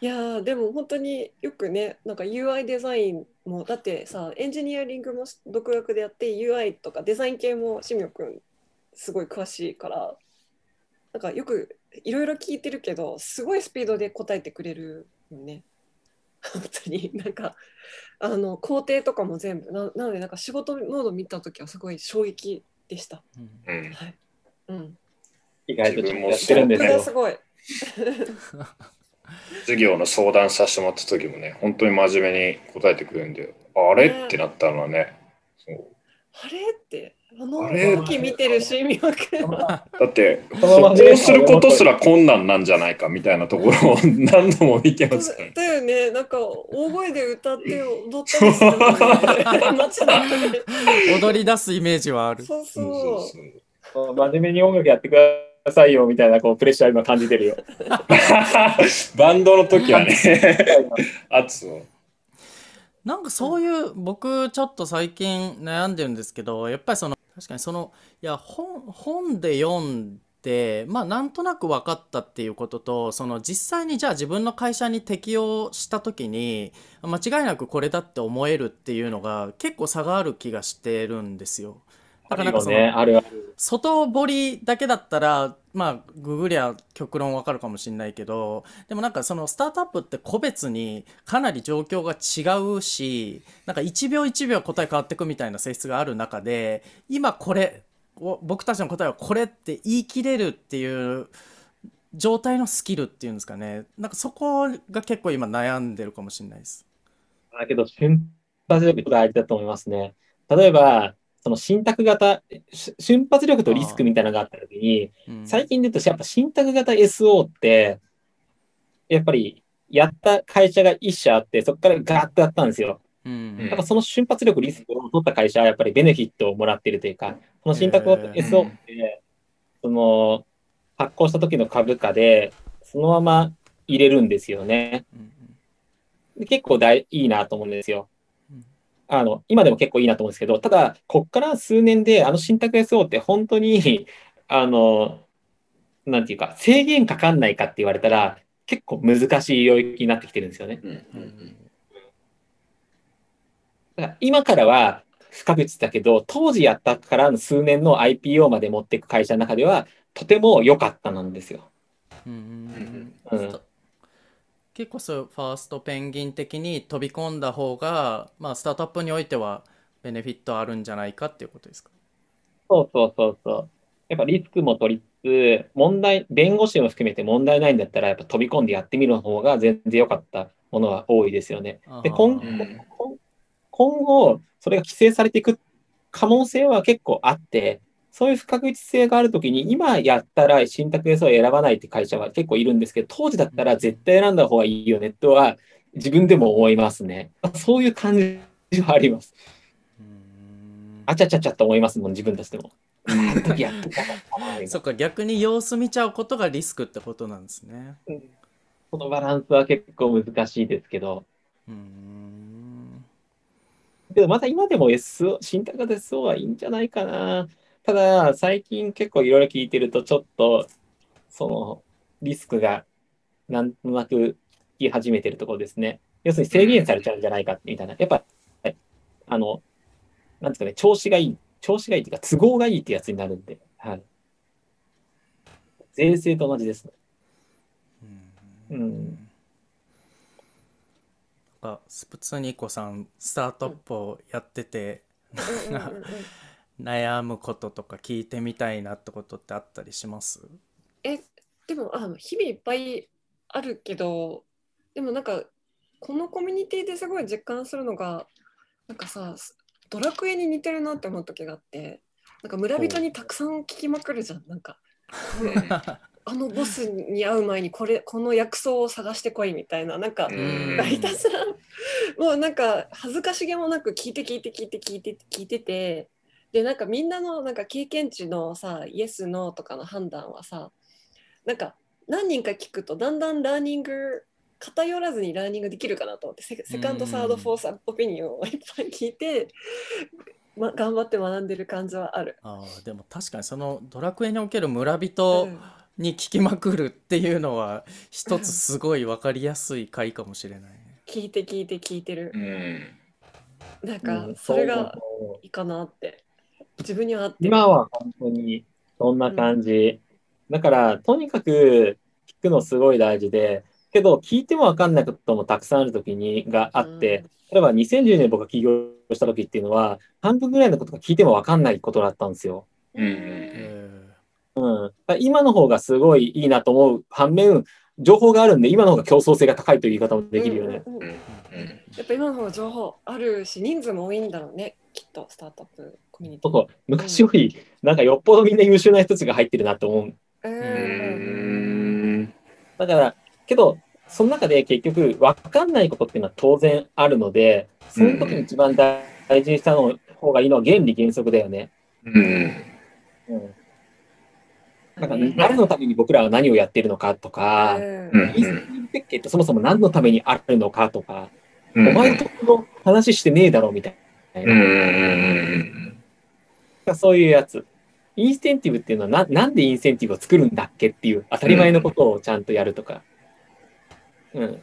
いやでも本当によくねなんか UI デザインもだってさエンジニアリングも独学でやって UI とかデザイン系もしみょくんすごい詳しいからなんかよくいろいろ聞いてるけどすごいスピードで答えてくれるよね。本当になんかあの工程とかも全部ななのでなんか仕事モード見た時はすごい衝撃でした。うん、はいうん、意外とやってるんですよ。すごい 授業の相談させてもらった時もね、本当に真面目に答えてくれるんで、あれ？ってなったのはね、そう。あれ？って、あの時見てるし、みわくだって、そこすることすら困難なんじゃないかみたいなところを何度も見てますから、ね。だよね、なんか大声で歌って踊ったりするの、ね、踊り出すイメージはある。そうそう。そう真面目に音楽やってください。ださいよみたいなこうプレッシャー今感じてるよ。バンドの時はね、圧を。なんかそういう僕ちょっと最近悩んでるんですけどやっぱりその確かにそのいや本本で読んでまあなんとなく分かったっていうこととその実際にじゃあ自分の会社に適用した時に間違いなくこれだって思えるっていうのが結構差がある気がしてるんですよ。だからなんかその、あるある外堀だけだったらまあググりゃ極論わかるかもしれないけどでもなんかそのスタートアップって個別にかなり状況が違うしなんか1秒1秒答え変わってくみたいな性質がある中で今これ僕たちの答えはこれって言い切れるっていう状態のスキルっていうんですかねなんかそこが結構今悩んでるかもしれないです。だけど瞬発力大事だと思いますね。例えばその信託型、瞬発力とリスクみたいなのがあったときに、うん、最近で言うと、やっぱ信託型 SO って、やっぱりやった会社が一社あって、そこからガーッとやったんですよ。うん、だからその瞬発力、リスクを取った会社はやっぱりベネフィットをもらっているというか、この信託型 SO って、その発行した時の株価で、そのまま入れるんですよね。うん。で結構大いいなと思うんですよ。うん。あの今でも結構いいなと思うんですけど、ただ、こっから数年で、あの信託 SO って本当に、あの、なんていうか、制限かかんないかって言われたら、結構難しい領域になってきてるんですよね。うんうんうんだから今からは不確実だけど、当時やったからの数年の IPO まで持っていく会社の中では、とても良かったなんですよ。うんうんスタ結構そうファーストペンギン的に飛び込んだ方が、まあ、スタートアップにおいてはベネフィットあるんじゃないかっていうことですか？そうそうそうそう。やっぱリスクも取りつつ、問題、弁護士も含めて問題ないんだったら、やっぱ飛び込んでやってみる方が全然良かったものは多いですよね。で、今うん今後、それが規制されていく可能性は結構あって、そういう不確実性があるときに、今やったら信託 S を選ばないって会社は結構いるんですけど、当時だったら絶対選んだ方がいいよねとは、自分でも思いますね。そういう感じはあります。うんあちゃちゃちゃと思いますもん、自分たちでも。そっか逆に様子見ちゃうことがリスクってことなんですね。このバランスは結構難しいですけど、うんけどまた今でも SO、信託型 SO はいいんじゃないかな。ただ、最近結構いろいろ聞いてると、ちょっと、その、リスクがなんとなく聞き始めてるところですね。要するに制限されちゃうんじゃないかみたいな。やっぱ、はいあの、なんですかね、調子がいい、調子がいいっていうか、都合がいいってやつになるんで、はい。税制と同じですね。うん。あスプツニコさんスタートアップをやってて、うんうんうんうん悩むこととか聞いてみたいなってことってあったりします？えでもあ日々いっぱいあるけどでもなんかこのコミュニティですごい実感するのがなんかさドラクエに似てるなって思う時があってなんか村人にたくさん聞きまくるじゃんなんか。あのボスに会う前にこれこの薬草を探してこいみたいななんかうん。ひたすらもうなんか恥ずかしげもなく聞いて聞いて聞いて聞いて聞いててでなんかみんなのなんか経験値のさ yes no とかの判断はさなんか何人か聞くとだんだんラーニング偏らずにラーニングできるかなと思ってセ second third fourth opinion をいっぱい聞いて、ま、頑張って学んでる感じはある。あーでも確かにそのドラクエにおける村う人んに聞きまくるっていうのは一つすごい分かりやすい回かもしれないね。聞いて聞いて聞いてるう。んなんうんかそれがいいかなって自分には合ってる。今は本当にそんな感じ。だから、とにかく聞くのすごい大事で、けど、聞いても分かんないこともたくさんあるときにがあって、例えば2010年僕が起業した時っていうのは、半分ぐらいのことが聞いても分かんないことだったんですよ。うんうん今の方がすごいいいなと思う反面、情報があるんで、今の方が競争性が高いという言い方もできるよね。うんうんうんうんやっぱ今の方が情報あるし人数も多いんだろうねきっとスタートアップそう昔より、なんかよっぽどみんな優秀な人たちが入ってるなと思う。ううんんだから、けど、その中で結局、分かんないことっていうのは当然あるので、その時に一番大事にしたの方がいいのは原理原則だよね。うんうん。なんか、誰のために僕らは何をやってるのかとか、うん設計ってそもそも何のためにあるのかとか、うんお前との話してねえだろみたいな。うんうんそういうやつ。インセンティブっていうのはな、んでインセンティブを作るんだっけっていう当たり前のことをちゃんとやるとか。うん。ー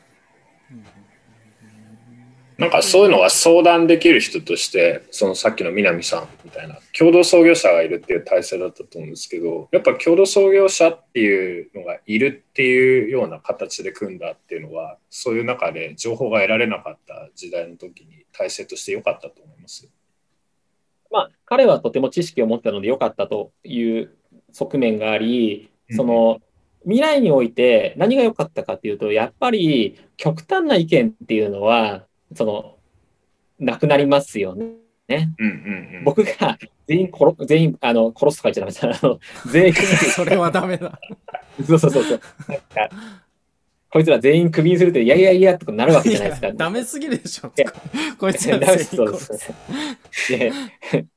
なんかそういうのが相談できる人として、そのさっきの南さんみたいな共同創業者がいるっていう体制だったと思うんですけど、やっぱ共同創業者っていうのがいるっていうような形で組んだっていうのは、そういう中で情報が得られなかった時代の時に体制として良かったと思います。まあ、彼はとても知識を持ったので良かったという側面があり、その、未来において何が良かったかっていうと、やっぱり極端な意見っていうのは、その、なくなりますよね。うんうんうん、僕が全員殺、全員、あの、殺すとか言っちゃダメだ。あの、全員、それはダメだ。そうそうそうそう。なんか、こいつら全員クビにするって、いやいやいやとかなるわけじゃないですか。ダメすぎるでしょ。こいつらダメ全員そうです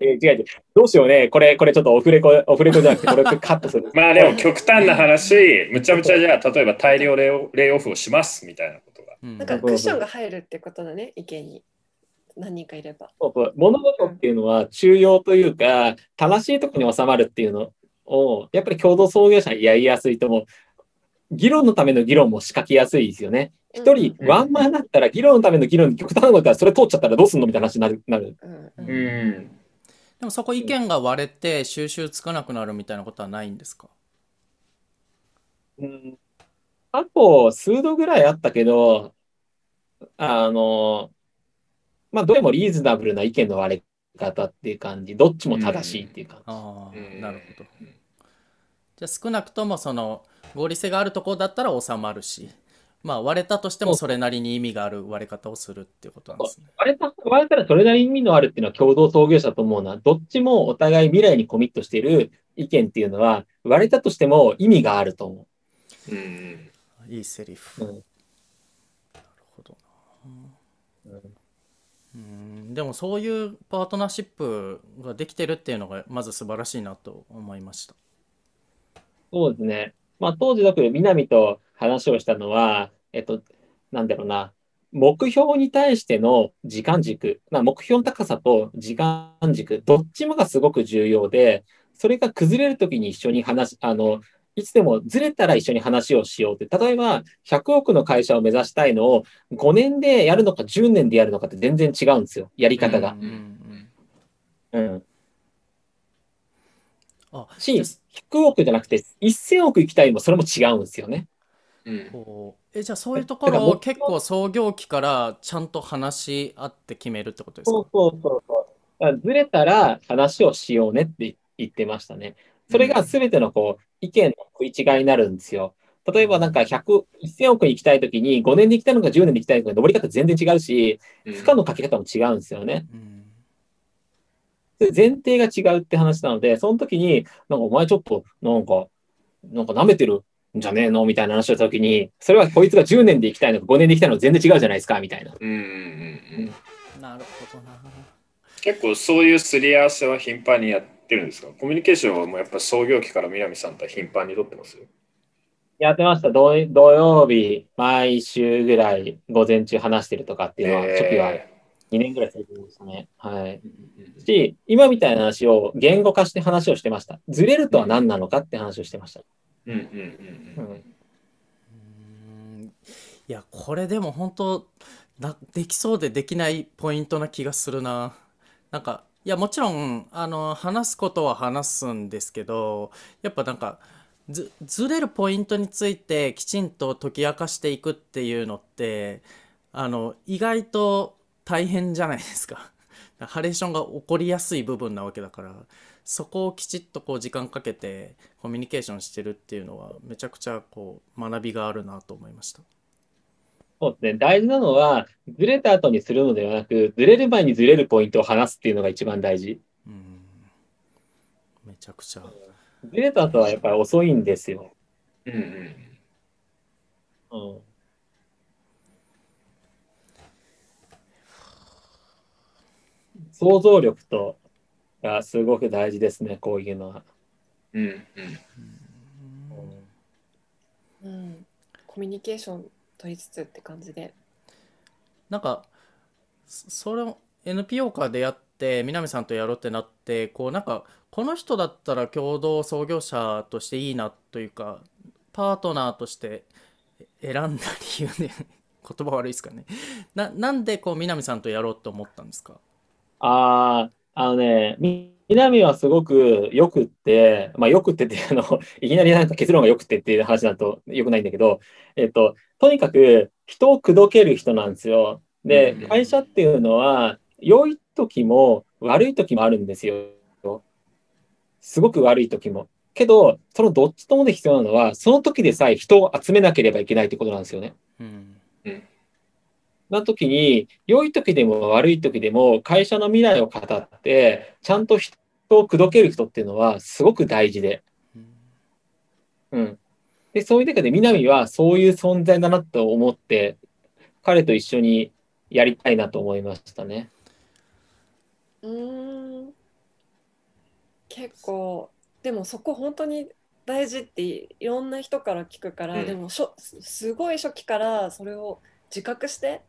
違う違う。どうしようね。これ、これちょっとオフレコ、オフレコじゃなくて、これカットする。まあでも極端な話、むちゃむちゃじゃあ、例えば大量レイオレイオフをしますみたいなことが。うんなんかクッションが入るってことだね、意見に。何人かいれば。そうそう物事っていうのは中庸というか、正しいところに収まるっていうのを、やっぱり共同創業者にやりやすいと思う。議論のための議論も仕掛けやすいですよね。一人うんワンマンだったら、議論のための議論に極端なことだったら、それ通っちゃったらどうすんのみたいな話になる。なるうん。でもそこ意見が割れて収集つかなくなるみたいなことはないんですか？うん過去数度ぐらいあったけど、あの、まあ、どれもリーズナブルな意見の割れ方っていう感じ、どっちも正しいっていう感じ。ああ、うんなるほど。じゃあ少なくともその合理性があるところだったら収まるし、まあ割れたとしてもそれなりに意味がある割れ方をするっていうことなんですね。割れた、割れたらそれなりに意味のあるっていうのは共同創業者と思うのは、どっちもお互い未来にコミットしている意見っていうのは、割れたとしても意味があると思うん。いいセリフ。う。うんなるほどな。うん、でもそういうパートナーシップができてるっていうのがまず素晴らしいなと思いました。そうですね。まあ、当時、よく南と話をしたのは、えっと、なんだろうな、目標に対しての時間軸、まあ、目標の高さと時間軸、どっちもがすごく重要で、それが崩れるときに一緒に話、あの、いつでもずれたら一緒に話をしようって、例えば100億の会社を目指したいのを5年でやるのか10年でやるのかって全然違うんですよ、やり方が。う。ん。うん。あし、じゃ100億じゃなくて1000億行きたいのもそれも違うんですよね。うん。こうえじゃあそういうところを結構創業期からちゃんと話し合って決めるってことですか？そうそうそうそう。ずれたら話をしようねって言ってましたね。それが全てのこう意見の食い違いになるんですよ。例えばなんか100、1000億に行きたいときに5年で行きたいのか10年で行きたいのか登り方全然違うし、負荷のかけ方も違うんですよね。うんで前提が違うって話なので、その時に、なんかお前ちょっと、なんか、なんか舐めてるんじゃねえのみたいな話をした時に、それはこいつが10年で行きたいのか5年で行きたいのか全然違うじゃないですか、みたいな。うんうんうんうん。なるほどな。結構そういうすり合わせは頻繁にやってるんですか？コミュニケーションはもうやっぱ創業期から南さんとは頻繁に取ってますやってました。土土曜日、毎週ぐらい午前中話してるとかっていうのは、初期はえ2年ぐらい続けてましたね。はい。ーし、今みたいな話を言語化して話をしてました。ずれるとは何なのかって話をしてました。うんうんううんうんん。うんいやこれでも本当なできそうでできないポイントな気がするな。なんかいやもちろんあの話すことは話すんですけどやっぱなんかずずれるポイントについてきちんと解き明かしていくっていうのってあの意外と大変じゃないですか。ハレーションが起こりやすい部分なわけだからそこをきちっとこう時間かけてコミュニケーションしてるっていうのはめちゃくちゃこう学びがあるなと思いました。そうですね。大事なのは、ずれた後にするのではなく、ずれる前にずれるポイントを話すっていうのが一番大事。うんめちゃくちゃ。ずれた後はやっぱり遅いんですよ。うんうんうん。想像力とがすごく大事ですね、こういうのは。うんうんうん、コミュニケーション取りつつって感じで。なんかそそれを NPO から出会って南さんとやろうってなってこうなんかこの人だったら共同創業者としていいなというかパートナーとして選んだ理由で言葉悪いですかねななんでこう南さんとやろうと思ったんですか？ああ、あのね、み南はすごくよくって、まあよくってってあの、いきなりなんか結論がよくってっていう話だとよくないんだけど、えっと、とにかく人を口説ける人なんですよ。でうん、会社っていうのは、良い時も悪い時もあるんですよ。すごく悪い時も。けど、そのどっちともで必要なのは、その時でさえ人を集めなければいけないってことなんですよね。うんな時に、良い時でも悪い時でも会社の未来を語って、ちゃんと人を口説ける人っていうのはすごく大事で。うんで、そういう中で南はそういう存在だなと思って、彼と一緒にやりたいなと思いましたね。うーん結構でもそこ本当に大事っていろんな人から聞くから、うんでもしょすすごい初期からそれを自覚して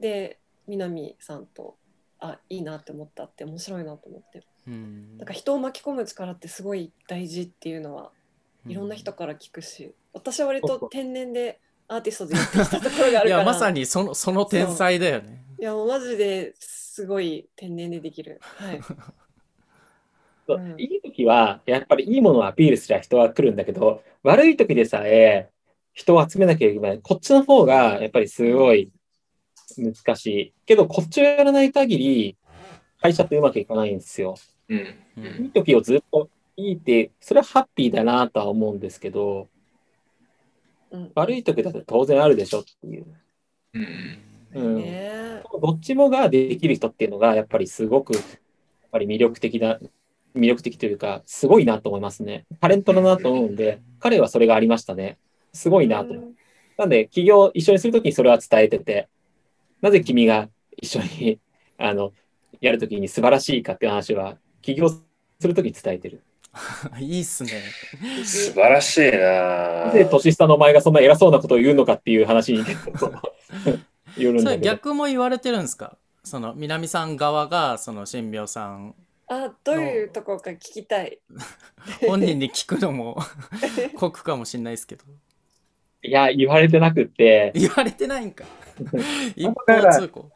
で南さんとあいいなって思ったって面白いなと思ってうんなんか人を巻き込む力ってすごい大事っていうのはいろんな人から聞くし、私は割と天然でアーティストでやってきたところがあるからいやまさにそのその天才だよね。いやもうマジですごい天然でできる。はい。いい時は、やっぱりいいものをアピールすりゃ人は来るんだけど、悪い時でさえ人を集めなきゃいけない。こっちの方がやっぱりすごい難しい。けど、こっちをやらない限り、会社ってうまくいかないんですよ。うん。ううんいい時をずっといいって、それはハッピーだなとは思うんですけど、うん、悪い時だって当然あるでしょっていう。うん。うんねえどっちもができる人っていうのが、やっぱりすごく、やっぱり魅力的な、魅力的というか、すごいなと思いますね。タレントだなと思うんで、彼はそれがありましたね。すごいなと。なんで、起業一緒にするときにそれは伝えてて、なぜ君が一緒に、あの、やるときに素晴らしいかっていう話は、起業するときに伝えてる。いいっすね。素晴らしいななぜ年下のお前がそんな偉そうなことを言うのかっていう話に結構 言うんだけど。逆も言われてるんですか？その南さん側がその新明さんあどういうところか聞きたい。本人に聞くのも酷かもしれないですけどいや、言われてなくって、言われてないんか 一方から通行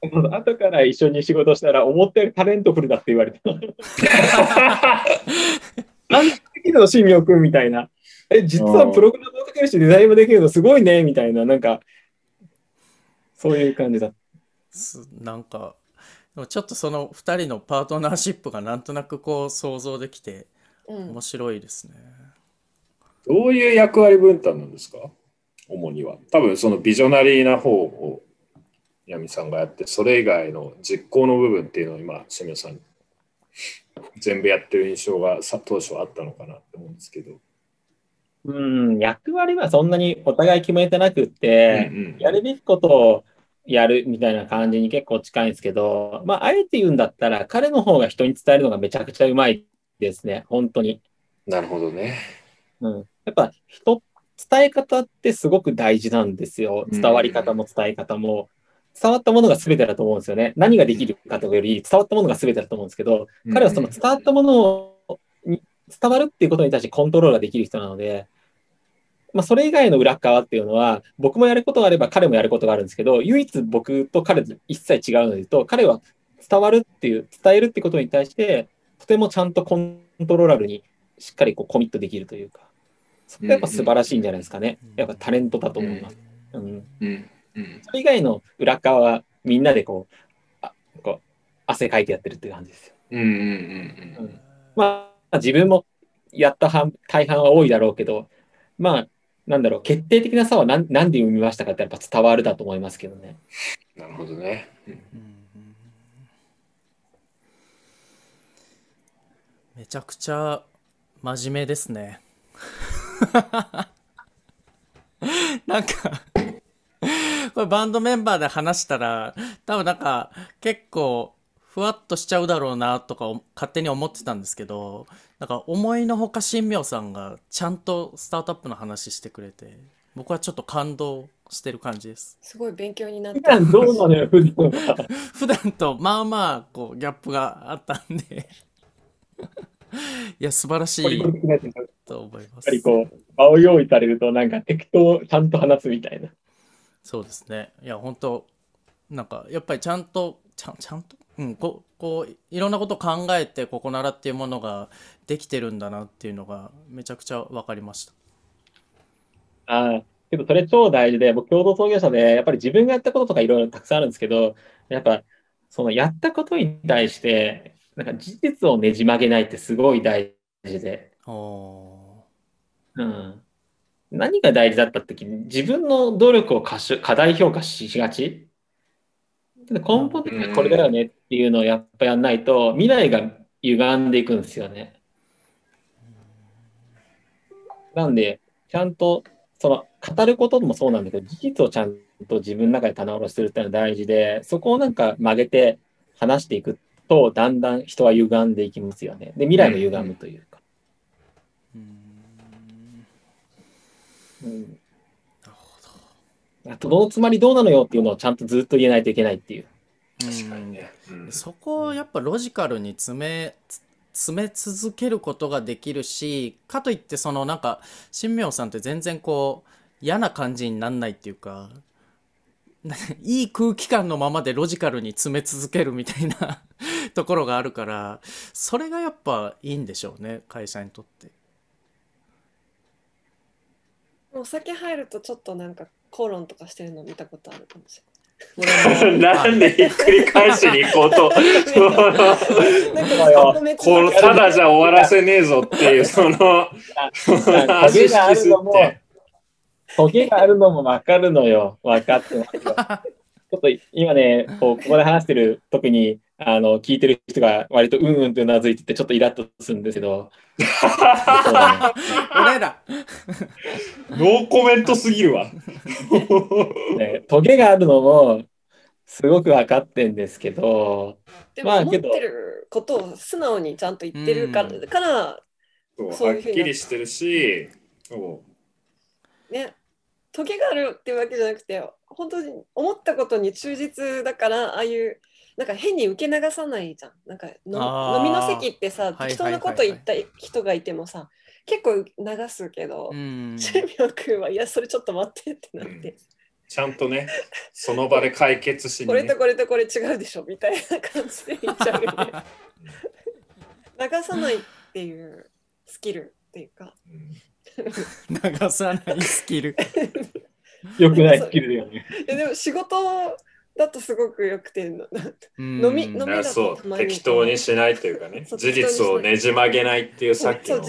後から一緒に仕事したら、思ったよりタレントフルだって言われた。なんでできるの、新明君みたいな。え、実はプログラムを書けるし、デザインもできるのすごいね、みたいな、なんか、そういう感じだった。すなんかでもちょっとその2人のパートナーシップがなんとなくこう想像できてうん面白いですね。どういう役割分担なんですか？主には。多分そのビジョナリーな方を闇さんがやって、それ以外の実行の部分っていうのを今、清水さん全部やってる印象がさ当初はあったのかなって思うんですけど。うん、役割はそんなにお互い決めてなくって、うんうんやるべきことをやるみたいな感じに結構近いんですけど、まあ、あえて言うんだったら、彼の方が人に伝えるのがめちゃくちゃうまいですね、本当に。なるほどね。うん、やっぱ人、伝え方ってすごく大事なんですよ。うん伝わり方も伝え方も。伝わったものが全てだと思うんですよね。何ができるかというより、伝わったものが全てだと思うんですけど、彼はその伝わったものに伝わるっていうことに対してコントロールができる人なので、まあ、それ以外の裏側っていうのは、僕もやることがあれば彼もやることがあるんですけど、唯一僕と彼と一切違うので言うと、彼は伝わるっていう、伝えるってことに対して、とてもちゃんとコントローラルにしっかりこうコミットできるというか、それがやっぱ素晴らしいんじゃないですかね。やっぱタレントだと思います。うんうんうんそれ以外の裏側はみんなでこう、あこう汗かいてやってるっていう感じですよ。うんうんうんうんまあ、自分もやった半大半は多いだろうけど、まあ、なんだろう、決定的な差は何何で生みましたかってやっぱ伝わるだと思いますけどね。なるほどね。うんうんめちゃくちゃ真面目ですね。なんかこれバンドメンバーで話したら多分なんか結構ふわっとしちゃうだろうなとかお勝手に思ってたんですけどなんか思いのほか新明さんがちゃんとスタートアップの話してくれて僕はちょっと感動してる感じです。すごい勉強になっ普た。段どうなのよ、普段は。普段とまあまあこうギャップがあったんでいや素晴らしい。と思います。ぱりこう、場を用意されると、なんか適当ちゃんと話すみたいな。そうですね。いや本当なんかやっぱりちゃんとちゃんちゃんと？うんここういろんなことを考えてここならっていうものができてるんだなっていうのがめちゃくちゃ分かりました。ああ、けどそれ超大事で、僕、共同創業者で、やっぱり自分がやったこととかいろいろたくさんあるんですけど、やっぱ、そのやったことに対して、なんか事実をねじ曲げないってすごい大事で、おうん。何が大事だった時に、自分の努力を過小過大評価しがち根本的にはこれだよねっていうのをやっぱやんないと、未来が歪んでいくんですよね。なんで、ちゃんと、その、語ることもそうなんだけど、事実をちゃんと自分の中で棚卸しするっていうのは大事で、そこをなんか曲げて話していくと、だんだん人は歪んでいきますよね。で、未来も歪むというか。うん。なるほあと、どのつまりどうなのよっていうのをちゃんとずっと言えないといけないっていう。ど確かにね。うんそこをやっぱロジカルに詰めつ詰め続けることができるしかといってそのなんか新明さんって全然こう嫌な感じになんないっていうか いい空気感のままでロジカルに詰め続けるみたいなところがあるからそれがやっぱいいんでしょうね会社にとって。お酒入るとちょっとなんか口論とかしてるの見たことあるかもしこれも なんでひっくり返しに行こうと、この ただじゃ終わらせねえぞっていう、その、トゲがあるのも、トゲがあるのも分かるのよ。分かってますよ。ちょっと今ね、こうここで話してる、特にあの聞いてる人が割とうんうんとうなずいてて、ちょっとイラッとするんですけど、俺ら。ノーコメントすぎるわ。ねトゲがあるのもすごく分かってんですけど、でも思ってることを素直にちゃんと言ってるから,、うん。からそうはっきりしてるし、ねトゲがあるっていうわけじゃなくて本当に思ったことに忠実だからああいうなんか変に受け流さないじゃん。なんかの飲みの席ってさ適当なこと言った人がいてもさ結構流すけど、うん。チェミョ君はいやそれちょっと待ってってなって、ちゃんとね、その場で解決しに、ね。これと、これとこれ違うでしょみたいな感じで言っちゃうよね。流さないっていうスキルっていうか。う ん流さないスキル。良くないスキルだよね。えでも仕事だとすごくよくての飲飲み飲みだからそう、たまに適当にしないというかね、事実をねじ曲げないっていうさっきの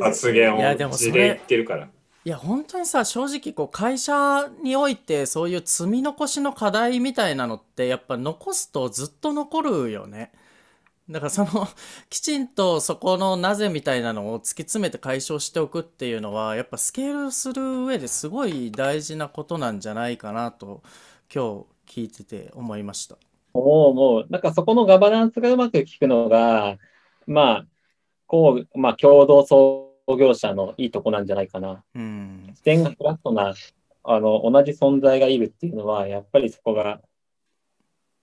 発言いやでもそれを字で言ってるから。いや本当にさ正直こう会社においてそういう積み残しの課題みたいなのってやっぱ残すとずっと残るよね。だからそのきちんとそこのなぜみたいなのを突き詰めて解消しておくっていうのはやっぱスケールする上ですごい大事なことなんじゃないかなと今日聞いてて思いました。もう、もう、なんかそこのガバナンスがうまく効くのが、まあ、こう、まあ、共同創業者のいいとこなんじゃないかな。うん。視点がフラットな、あの、同じ存在がいるっていうのは、やっぱりそこが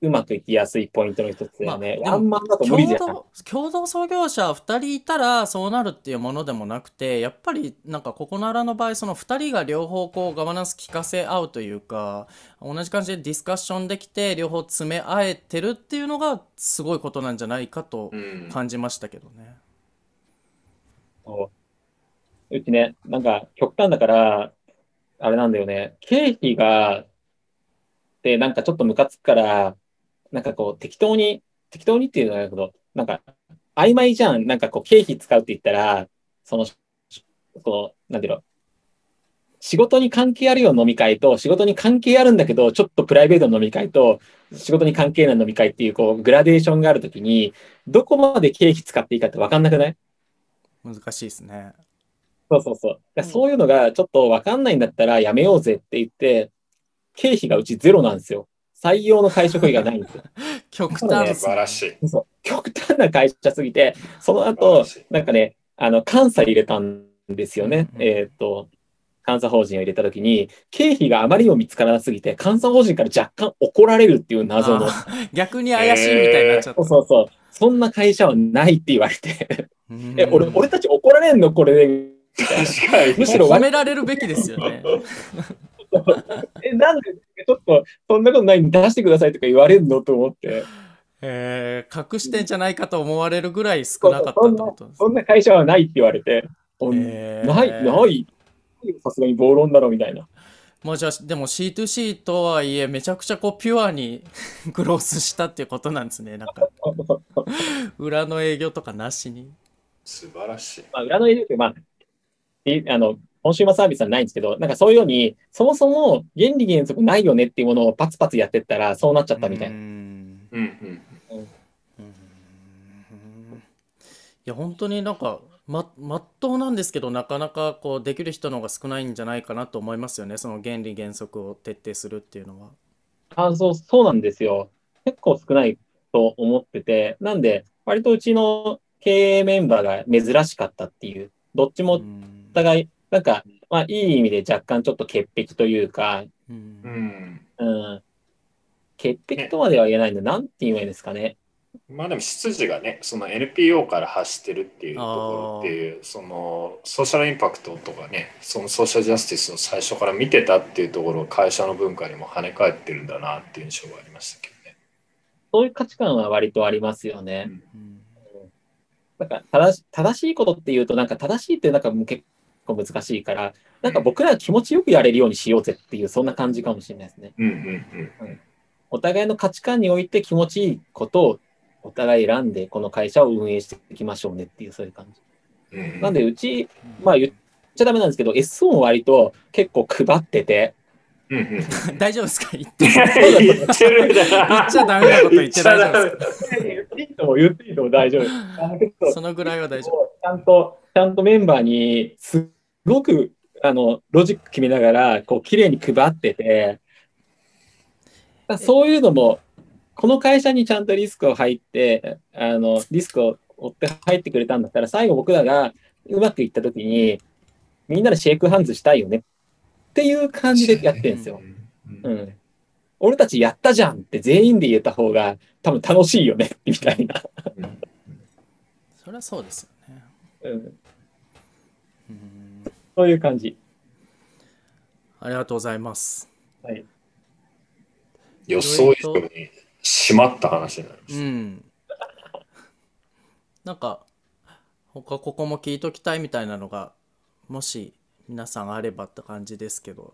うまくいきやすいポイントの一つだよね。まあでもワンマンだと無理じゃん。共同共同創業者2人いたらそうなるっていうものでもなくてやっぱりなんかここならの場合その2人が両方こうガバナンス聞かせ合うというか同じ感じでディスカッションできて両方詰め合えてるっていうのがすごいことなんじゃないかとうん感じましたけどね。そううちね、なんか極端だから、あれなんだよね、経費が、で、なんかちょっとムカつくから、なんかこう適当に、適当にっていうのはあれだけど、なんか曖昧じゃん。なんかこう経費使うって言ったら、その、こう、なんていうの、仕事に関係あるような飲み会と、仕事に関係あるんだけど、ちょっとプライベートの飲み会と、仕事に関係ない飲み会っていう、こう、グラデーションがあるときに、どこまで経費使っていいかって分かんなくない？難しいですね。そうそうそう。うんそういうのがちょっと分かんないんだったらやめようぜって言って、経費がうちゼロなんですよ。採用の会食費がないんですよ。極端っす素晴らしい。そう極端な会社すぎて、その後なんかね、あの、監査入れたんですよね。うんえーっと、監査法人を入れたときに、経費があまりにも見つからなすぎて、監査法人から若干怒られるっていう謎の。逆に怪しいみたいになっちゃった。そうそうそう。そんな会社はないって言われて、うん え、俺、俺たち怒られんのこれで。確かに。むしろ褒められるべきですよね。え、なんで、ちょっと、そんなことないんで出してくださいとか言われるのと思って、えー隠してんじゃないかと思われるぐらい少なかったってことですそんな会社はないって言われて、ほんへー。ない、ない、さすがに暴論だろみたいな。まあじゃあでも C2C とはいえめちゃくちゃこうピュアに グロースしたっていうことなんですねなんか。裏の営業とかなしに。素晴らしい。まあ、裏の営業って、まあ、いあの、コンシューマーサービスはないんですけど、なんかそういうように、そもそも原理原則ないよねっていうものをパツパツやってったら、そうなっちゃったみたいな。うんうんうん。うんいや本当になんかま、まっとうなんですけど、なかなかこうできる人の方が少ないんじゃないかなと思いますよね。その原理原則を徹底するっていうのは。あ、そう、そうなんですよ。結構少ないと思ってて、なんで、割とうちの経営メンバーが珍しかったっていう、どっちもおうん。互い、なんか、まあ、いい意味で若干ちょっと潔癖というか、うんうん。うん、潔癖とまでは言えないんで、なんて言えばいいんですかね。まあでも出自がね、その NPO から発してるっていうところっていう、そのソーシャルインパクトとかね、そのソーシャルジャスティスを最初から見てたっていうところが会社の文化にも跳ね返ってるんだなっていう印象がありましたけどね。そういう価値観は割とありますよね。うんなんか正し正しいことっていうと、なんか正しいってなんか結構難しいから、なんか僕らは気持ちよくやれるようにしようぜっていう、そんな感じかもしれないですね。うんうんお互いの価値観において気持ちいいことをお互い選んで、この会社を運営していきましょうねっていう、そういう感じ。うんうん。なんで、うち、まあ言っちゃダメなんですけど、S 音割と結構配ってて、うんうん、大丈夫ですか？言って。言ってるんだ言っちゃダメなこと言って大丈夫ですか？言っていいとも言っていいとも大丈夫。そのぐらいは大丈夫。ちゃんと、ちゃんとメンバーにすごくあのロジック決めながら、こう綺麗に配ってて、そういうのも、この会社にちゃんとリスクを入って、あのリスクを負って入ってくれたんだったら、最後僕らがうまくいったときに、みんなでシェイクハンズしたいよねっていう感じでやってるんですよ。うんうん。俺たちやったじゃんって全員で言えた方が多分楽しいよねみたいな。うんそりゃそうですよね。うん、うんそういう感じ。ありがとうございます。はい。予想以上に締まった話になりましうん。なんか、他ここも聞いときたいみたいなのが、もし皆さんあればって感じですけど。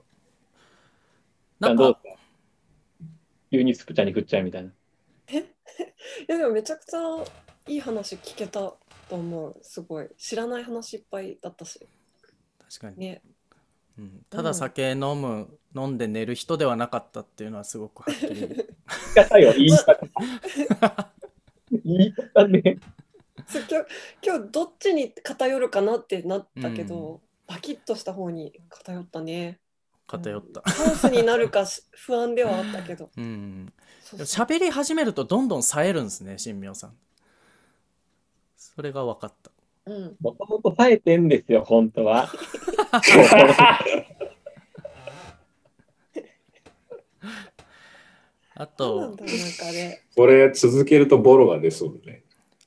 なんかどうです、か牛乳スプチャに振っちゃうみたいな。いやでもめちゃくちゃいい話聞けたと思うすごい知らない話いっぱいだったし確かに、ねうん、ただ酒飲む、飲んで寝る人ではなかったっていうのはすごくはっきり。言い方よ、言い方。言い方ね。今日今日どっちに偏るかなってなったけど、バキッとした方に偏ったね偏った。ハウスになるかし不安ではあったけどうん。喋り始めるとどんどん冴えるんですね、新明さん。それが分かった。うん。もともと冴えてんですよ、本当は。あとこれ続けるとボロが出そうだね。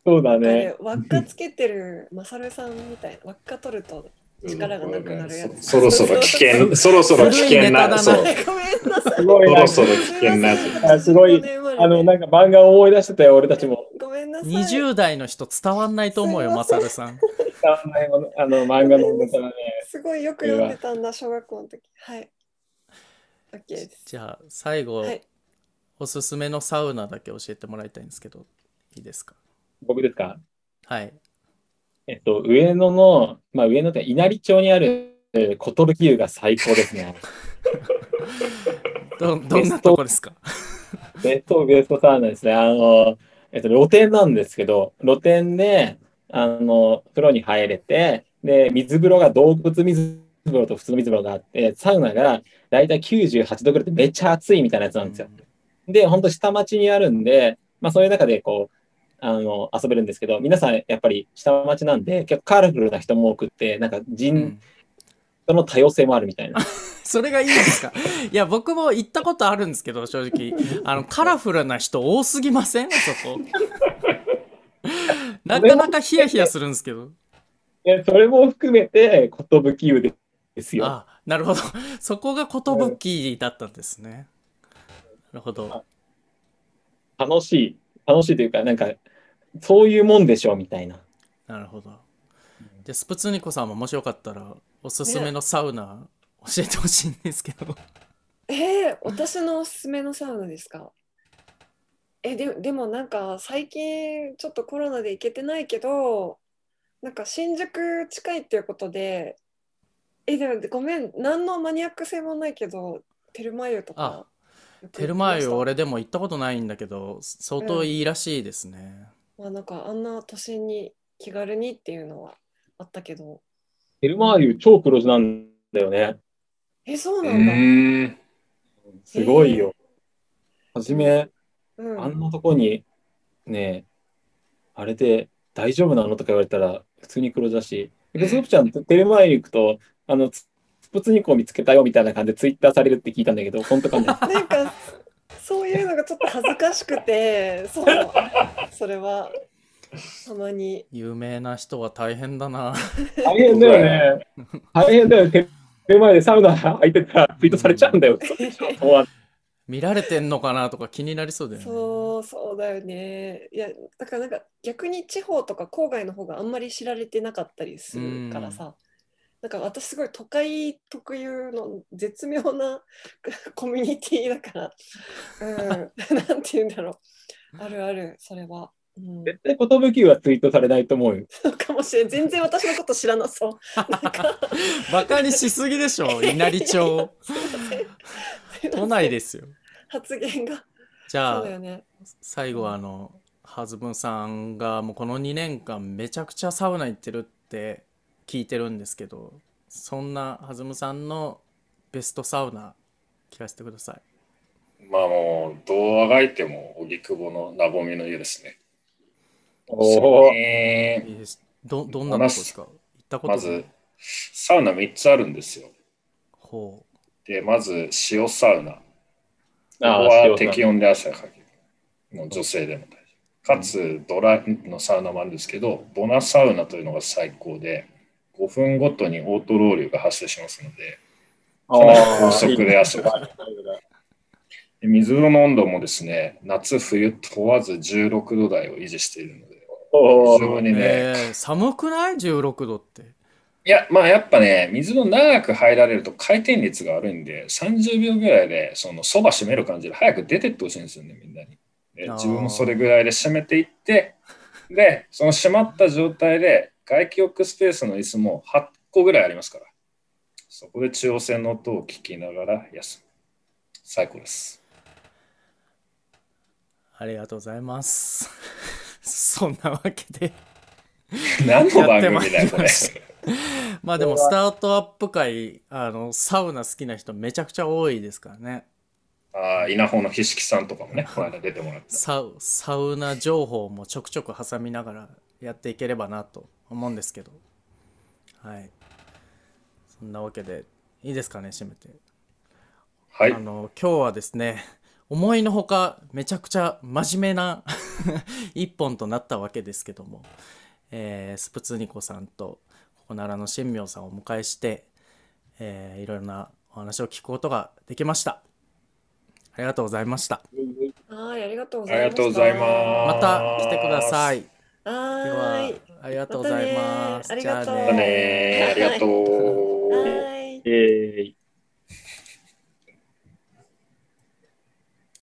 そうだあねれ。輪っかつけてるマサルさんみたいな輪っか取ると力がなくなるやつ。そそろそろ危険、そろそろ危険な、そう、ごめんなさい。そろそろ危険なすごい。あの、なんか漫画を思い出してたよ、俺たちも。ごめんなさい20代の人伝わんないと思うよ、すいませんマサルさん。あの漫画のネタがね。すごいよく読んでたんだ小学校の時はい OK ですじゃあ、最後、はいおすすめのサウナだけ教えてもらいたいんですけど、いいですか？僕ですか？はい。えっと、上野の、まあ上野って稲荷町にある寿湯が最高ですね。どどんなとこですか？ベストベストサウナですね。あの、えっと、露天なんですけど、露天で、あの、風呂に入れて、で、水風呂が洞窟水風呂と普通の水風呂があって、サウナがだいたい98度ぐらいでめっちゃ暑いみたいなやつなんですよ。で、本当下町にあるんで、まあそういう中でこう、あの、遊べるんですけど、皆さんやっぱり下町なんで、結構カラフルな人も多くって、なんかう人、ん人の多様性もあるみたいな。それがいいんですか？いや、僕も行ったことあるんですけど、正直。あの、カラフルな人多すぎません？そこ。なかなかヒヤヒヤするんですけど。いや、それも含めて、寿湯ですよ。あ、なるほど。そこが寿だったんですね。なるほど。楽しい、楽しいというか、なんか、そういうもんでしょ、みたいな。なるほど。じゃあ、スプツニコさんももしよかったら、おすすめのサウナ教えてほしいんですけど。えー、私のおすすめのサウナですか？えででもなんか最近ちょっとコロナで行けてないけどなんか新宿近いっていうことでえでもごめん何のマニアック性もないけどテルマ湯とかテルマ湯俺でも行ったことないんだけど、相当いいらしいですね。まあなんかあんな都心に気軽にっていうのはあったけど。テルマーリュ超黒字なんだよね。え、そううなんだ。すごいよ。はじめ、うんあんなとこに、ね、あれで大丈夫なのとか言われたら、普通に黒字だし、でスープちゃん、テルマーリュ行くと、あの、スプツニコを見つけたよみたいな感じでツイッターされるって聞いたんだけど、本当かね。なんか、そういうのがちょっと恥ずかしくて、そう、それは、たまに。有名な人は大変だな。大変だよね。大変だよ。テルマーリュでサウナ空いてたらツイートされちゃうんだよ。そうは見られてんのかなとか気になりそうだよね。そう、そうだよね。いや、だからなんか逆に地方とか郊外の方があんまり知られてなかったりするからさ。なんか私すごい都会特有の絶妙な コミュニティだから、うん、なんて言うんだろう。あるある、それは。うん、絶対、寿球はツイートされないと思うよ。かもしれん。全然私のこと知らなそう。バカにしすぎでしょ、稲荷町。都内ですよ。発言が。じゃあね。最後はあのはずむさんがもうこの2年間めちゃくちゃサウナ行ってるって聞いてるんですけどそんなはずむさんのベストサウナ聞かせてくださいまあもう、どうあがいても、荻窪のなぼみの湯ですね。おお。えいいですどどんなとこですか？行ったことまず、サウナ3つあるんですよ。ほで、まず、塩サウナ。ここああは適温で汗がかける。もう女性でも大丈夫。かつ、ドライのサウナもあるんですけど、ボナサウナというのが最高で、5分ごとにオートロウリュが発生しますので、あかなりー高速で汗がかく。で水風呂の温度もですね、夏冬問わず16度台を維持しているので、おー非常にね、えー寒くない ?16 度っていや、まあやっぱね、水の長く入られると回転率が悪いんで、30秒ぐらいで、そのそば締める感じで早く出てってほしいんですよね、みんなに。であー自分もそれぐらいで締めていって、で、その締まった状態で、外気浴スペースの椅子も8個ぐらいありますから、そこで中央線の音を聞きながら休む。最高です。ありがとうございますそんなわけで。何の番組だよ、これ。まあでもスタートアップ界あのサウナ好きな人めちゃくちゃ多いですからね。ああ、稲穂のひしきさんとかもね、この間出てもらった。サウサウナ情報もちょくちょく挟みながらやっていければなと思うんですけど。はい。そんなわけでいいですかね締めて、はい。あ。の今日はですね思いのほかめちゃくちゃ真面目な 一本となったわけですけども、えースプツニコさんとここならの新明さんをお迎えして、えーいろいろなお話を聞くことができましたありがとうございましたはい、ありがとうごありざいました。がとうございます。また来てください。ではい。ありがとうございます。またねありがとうじゃあねありがとう。はい。えー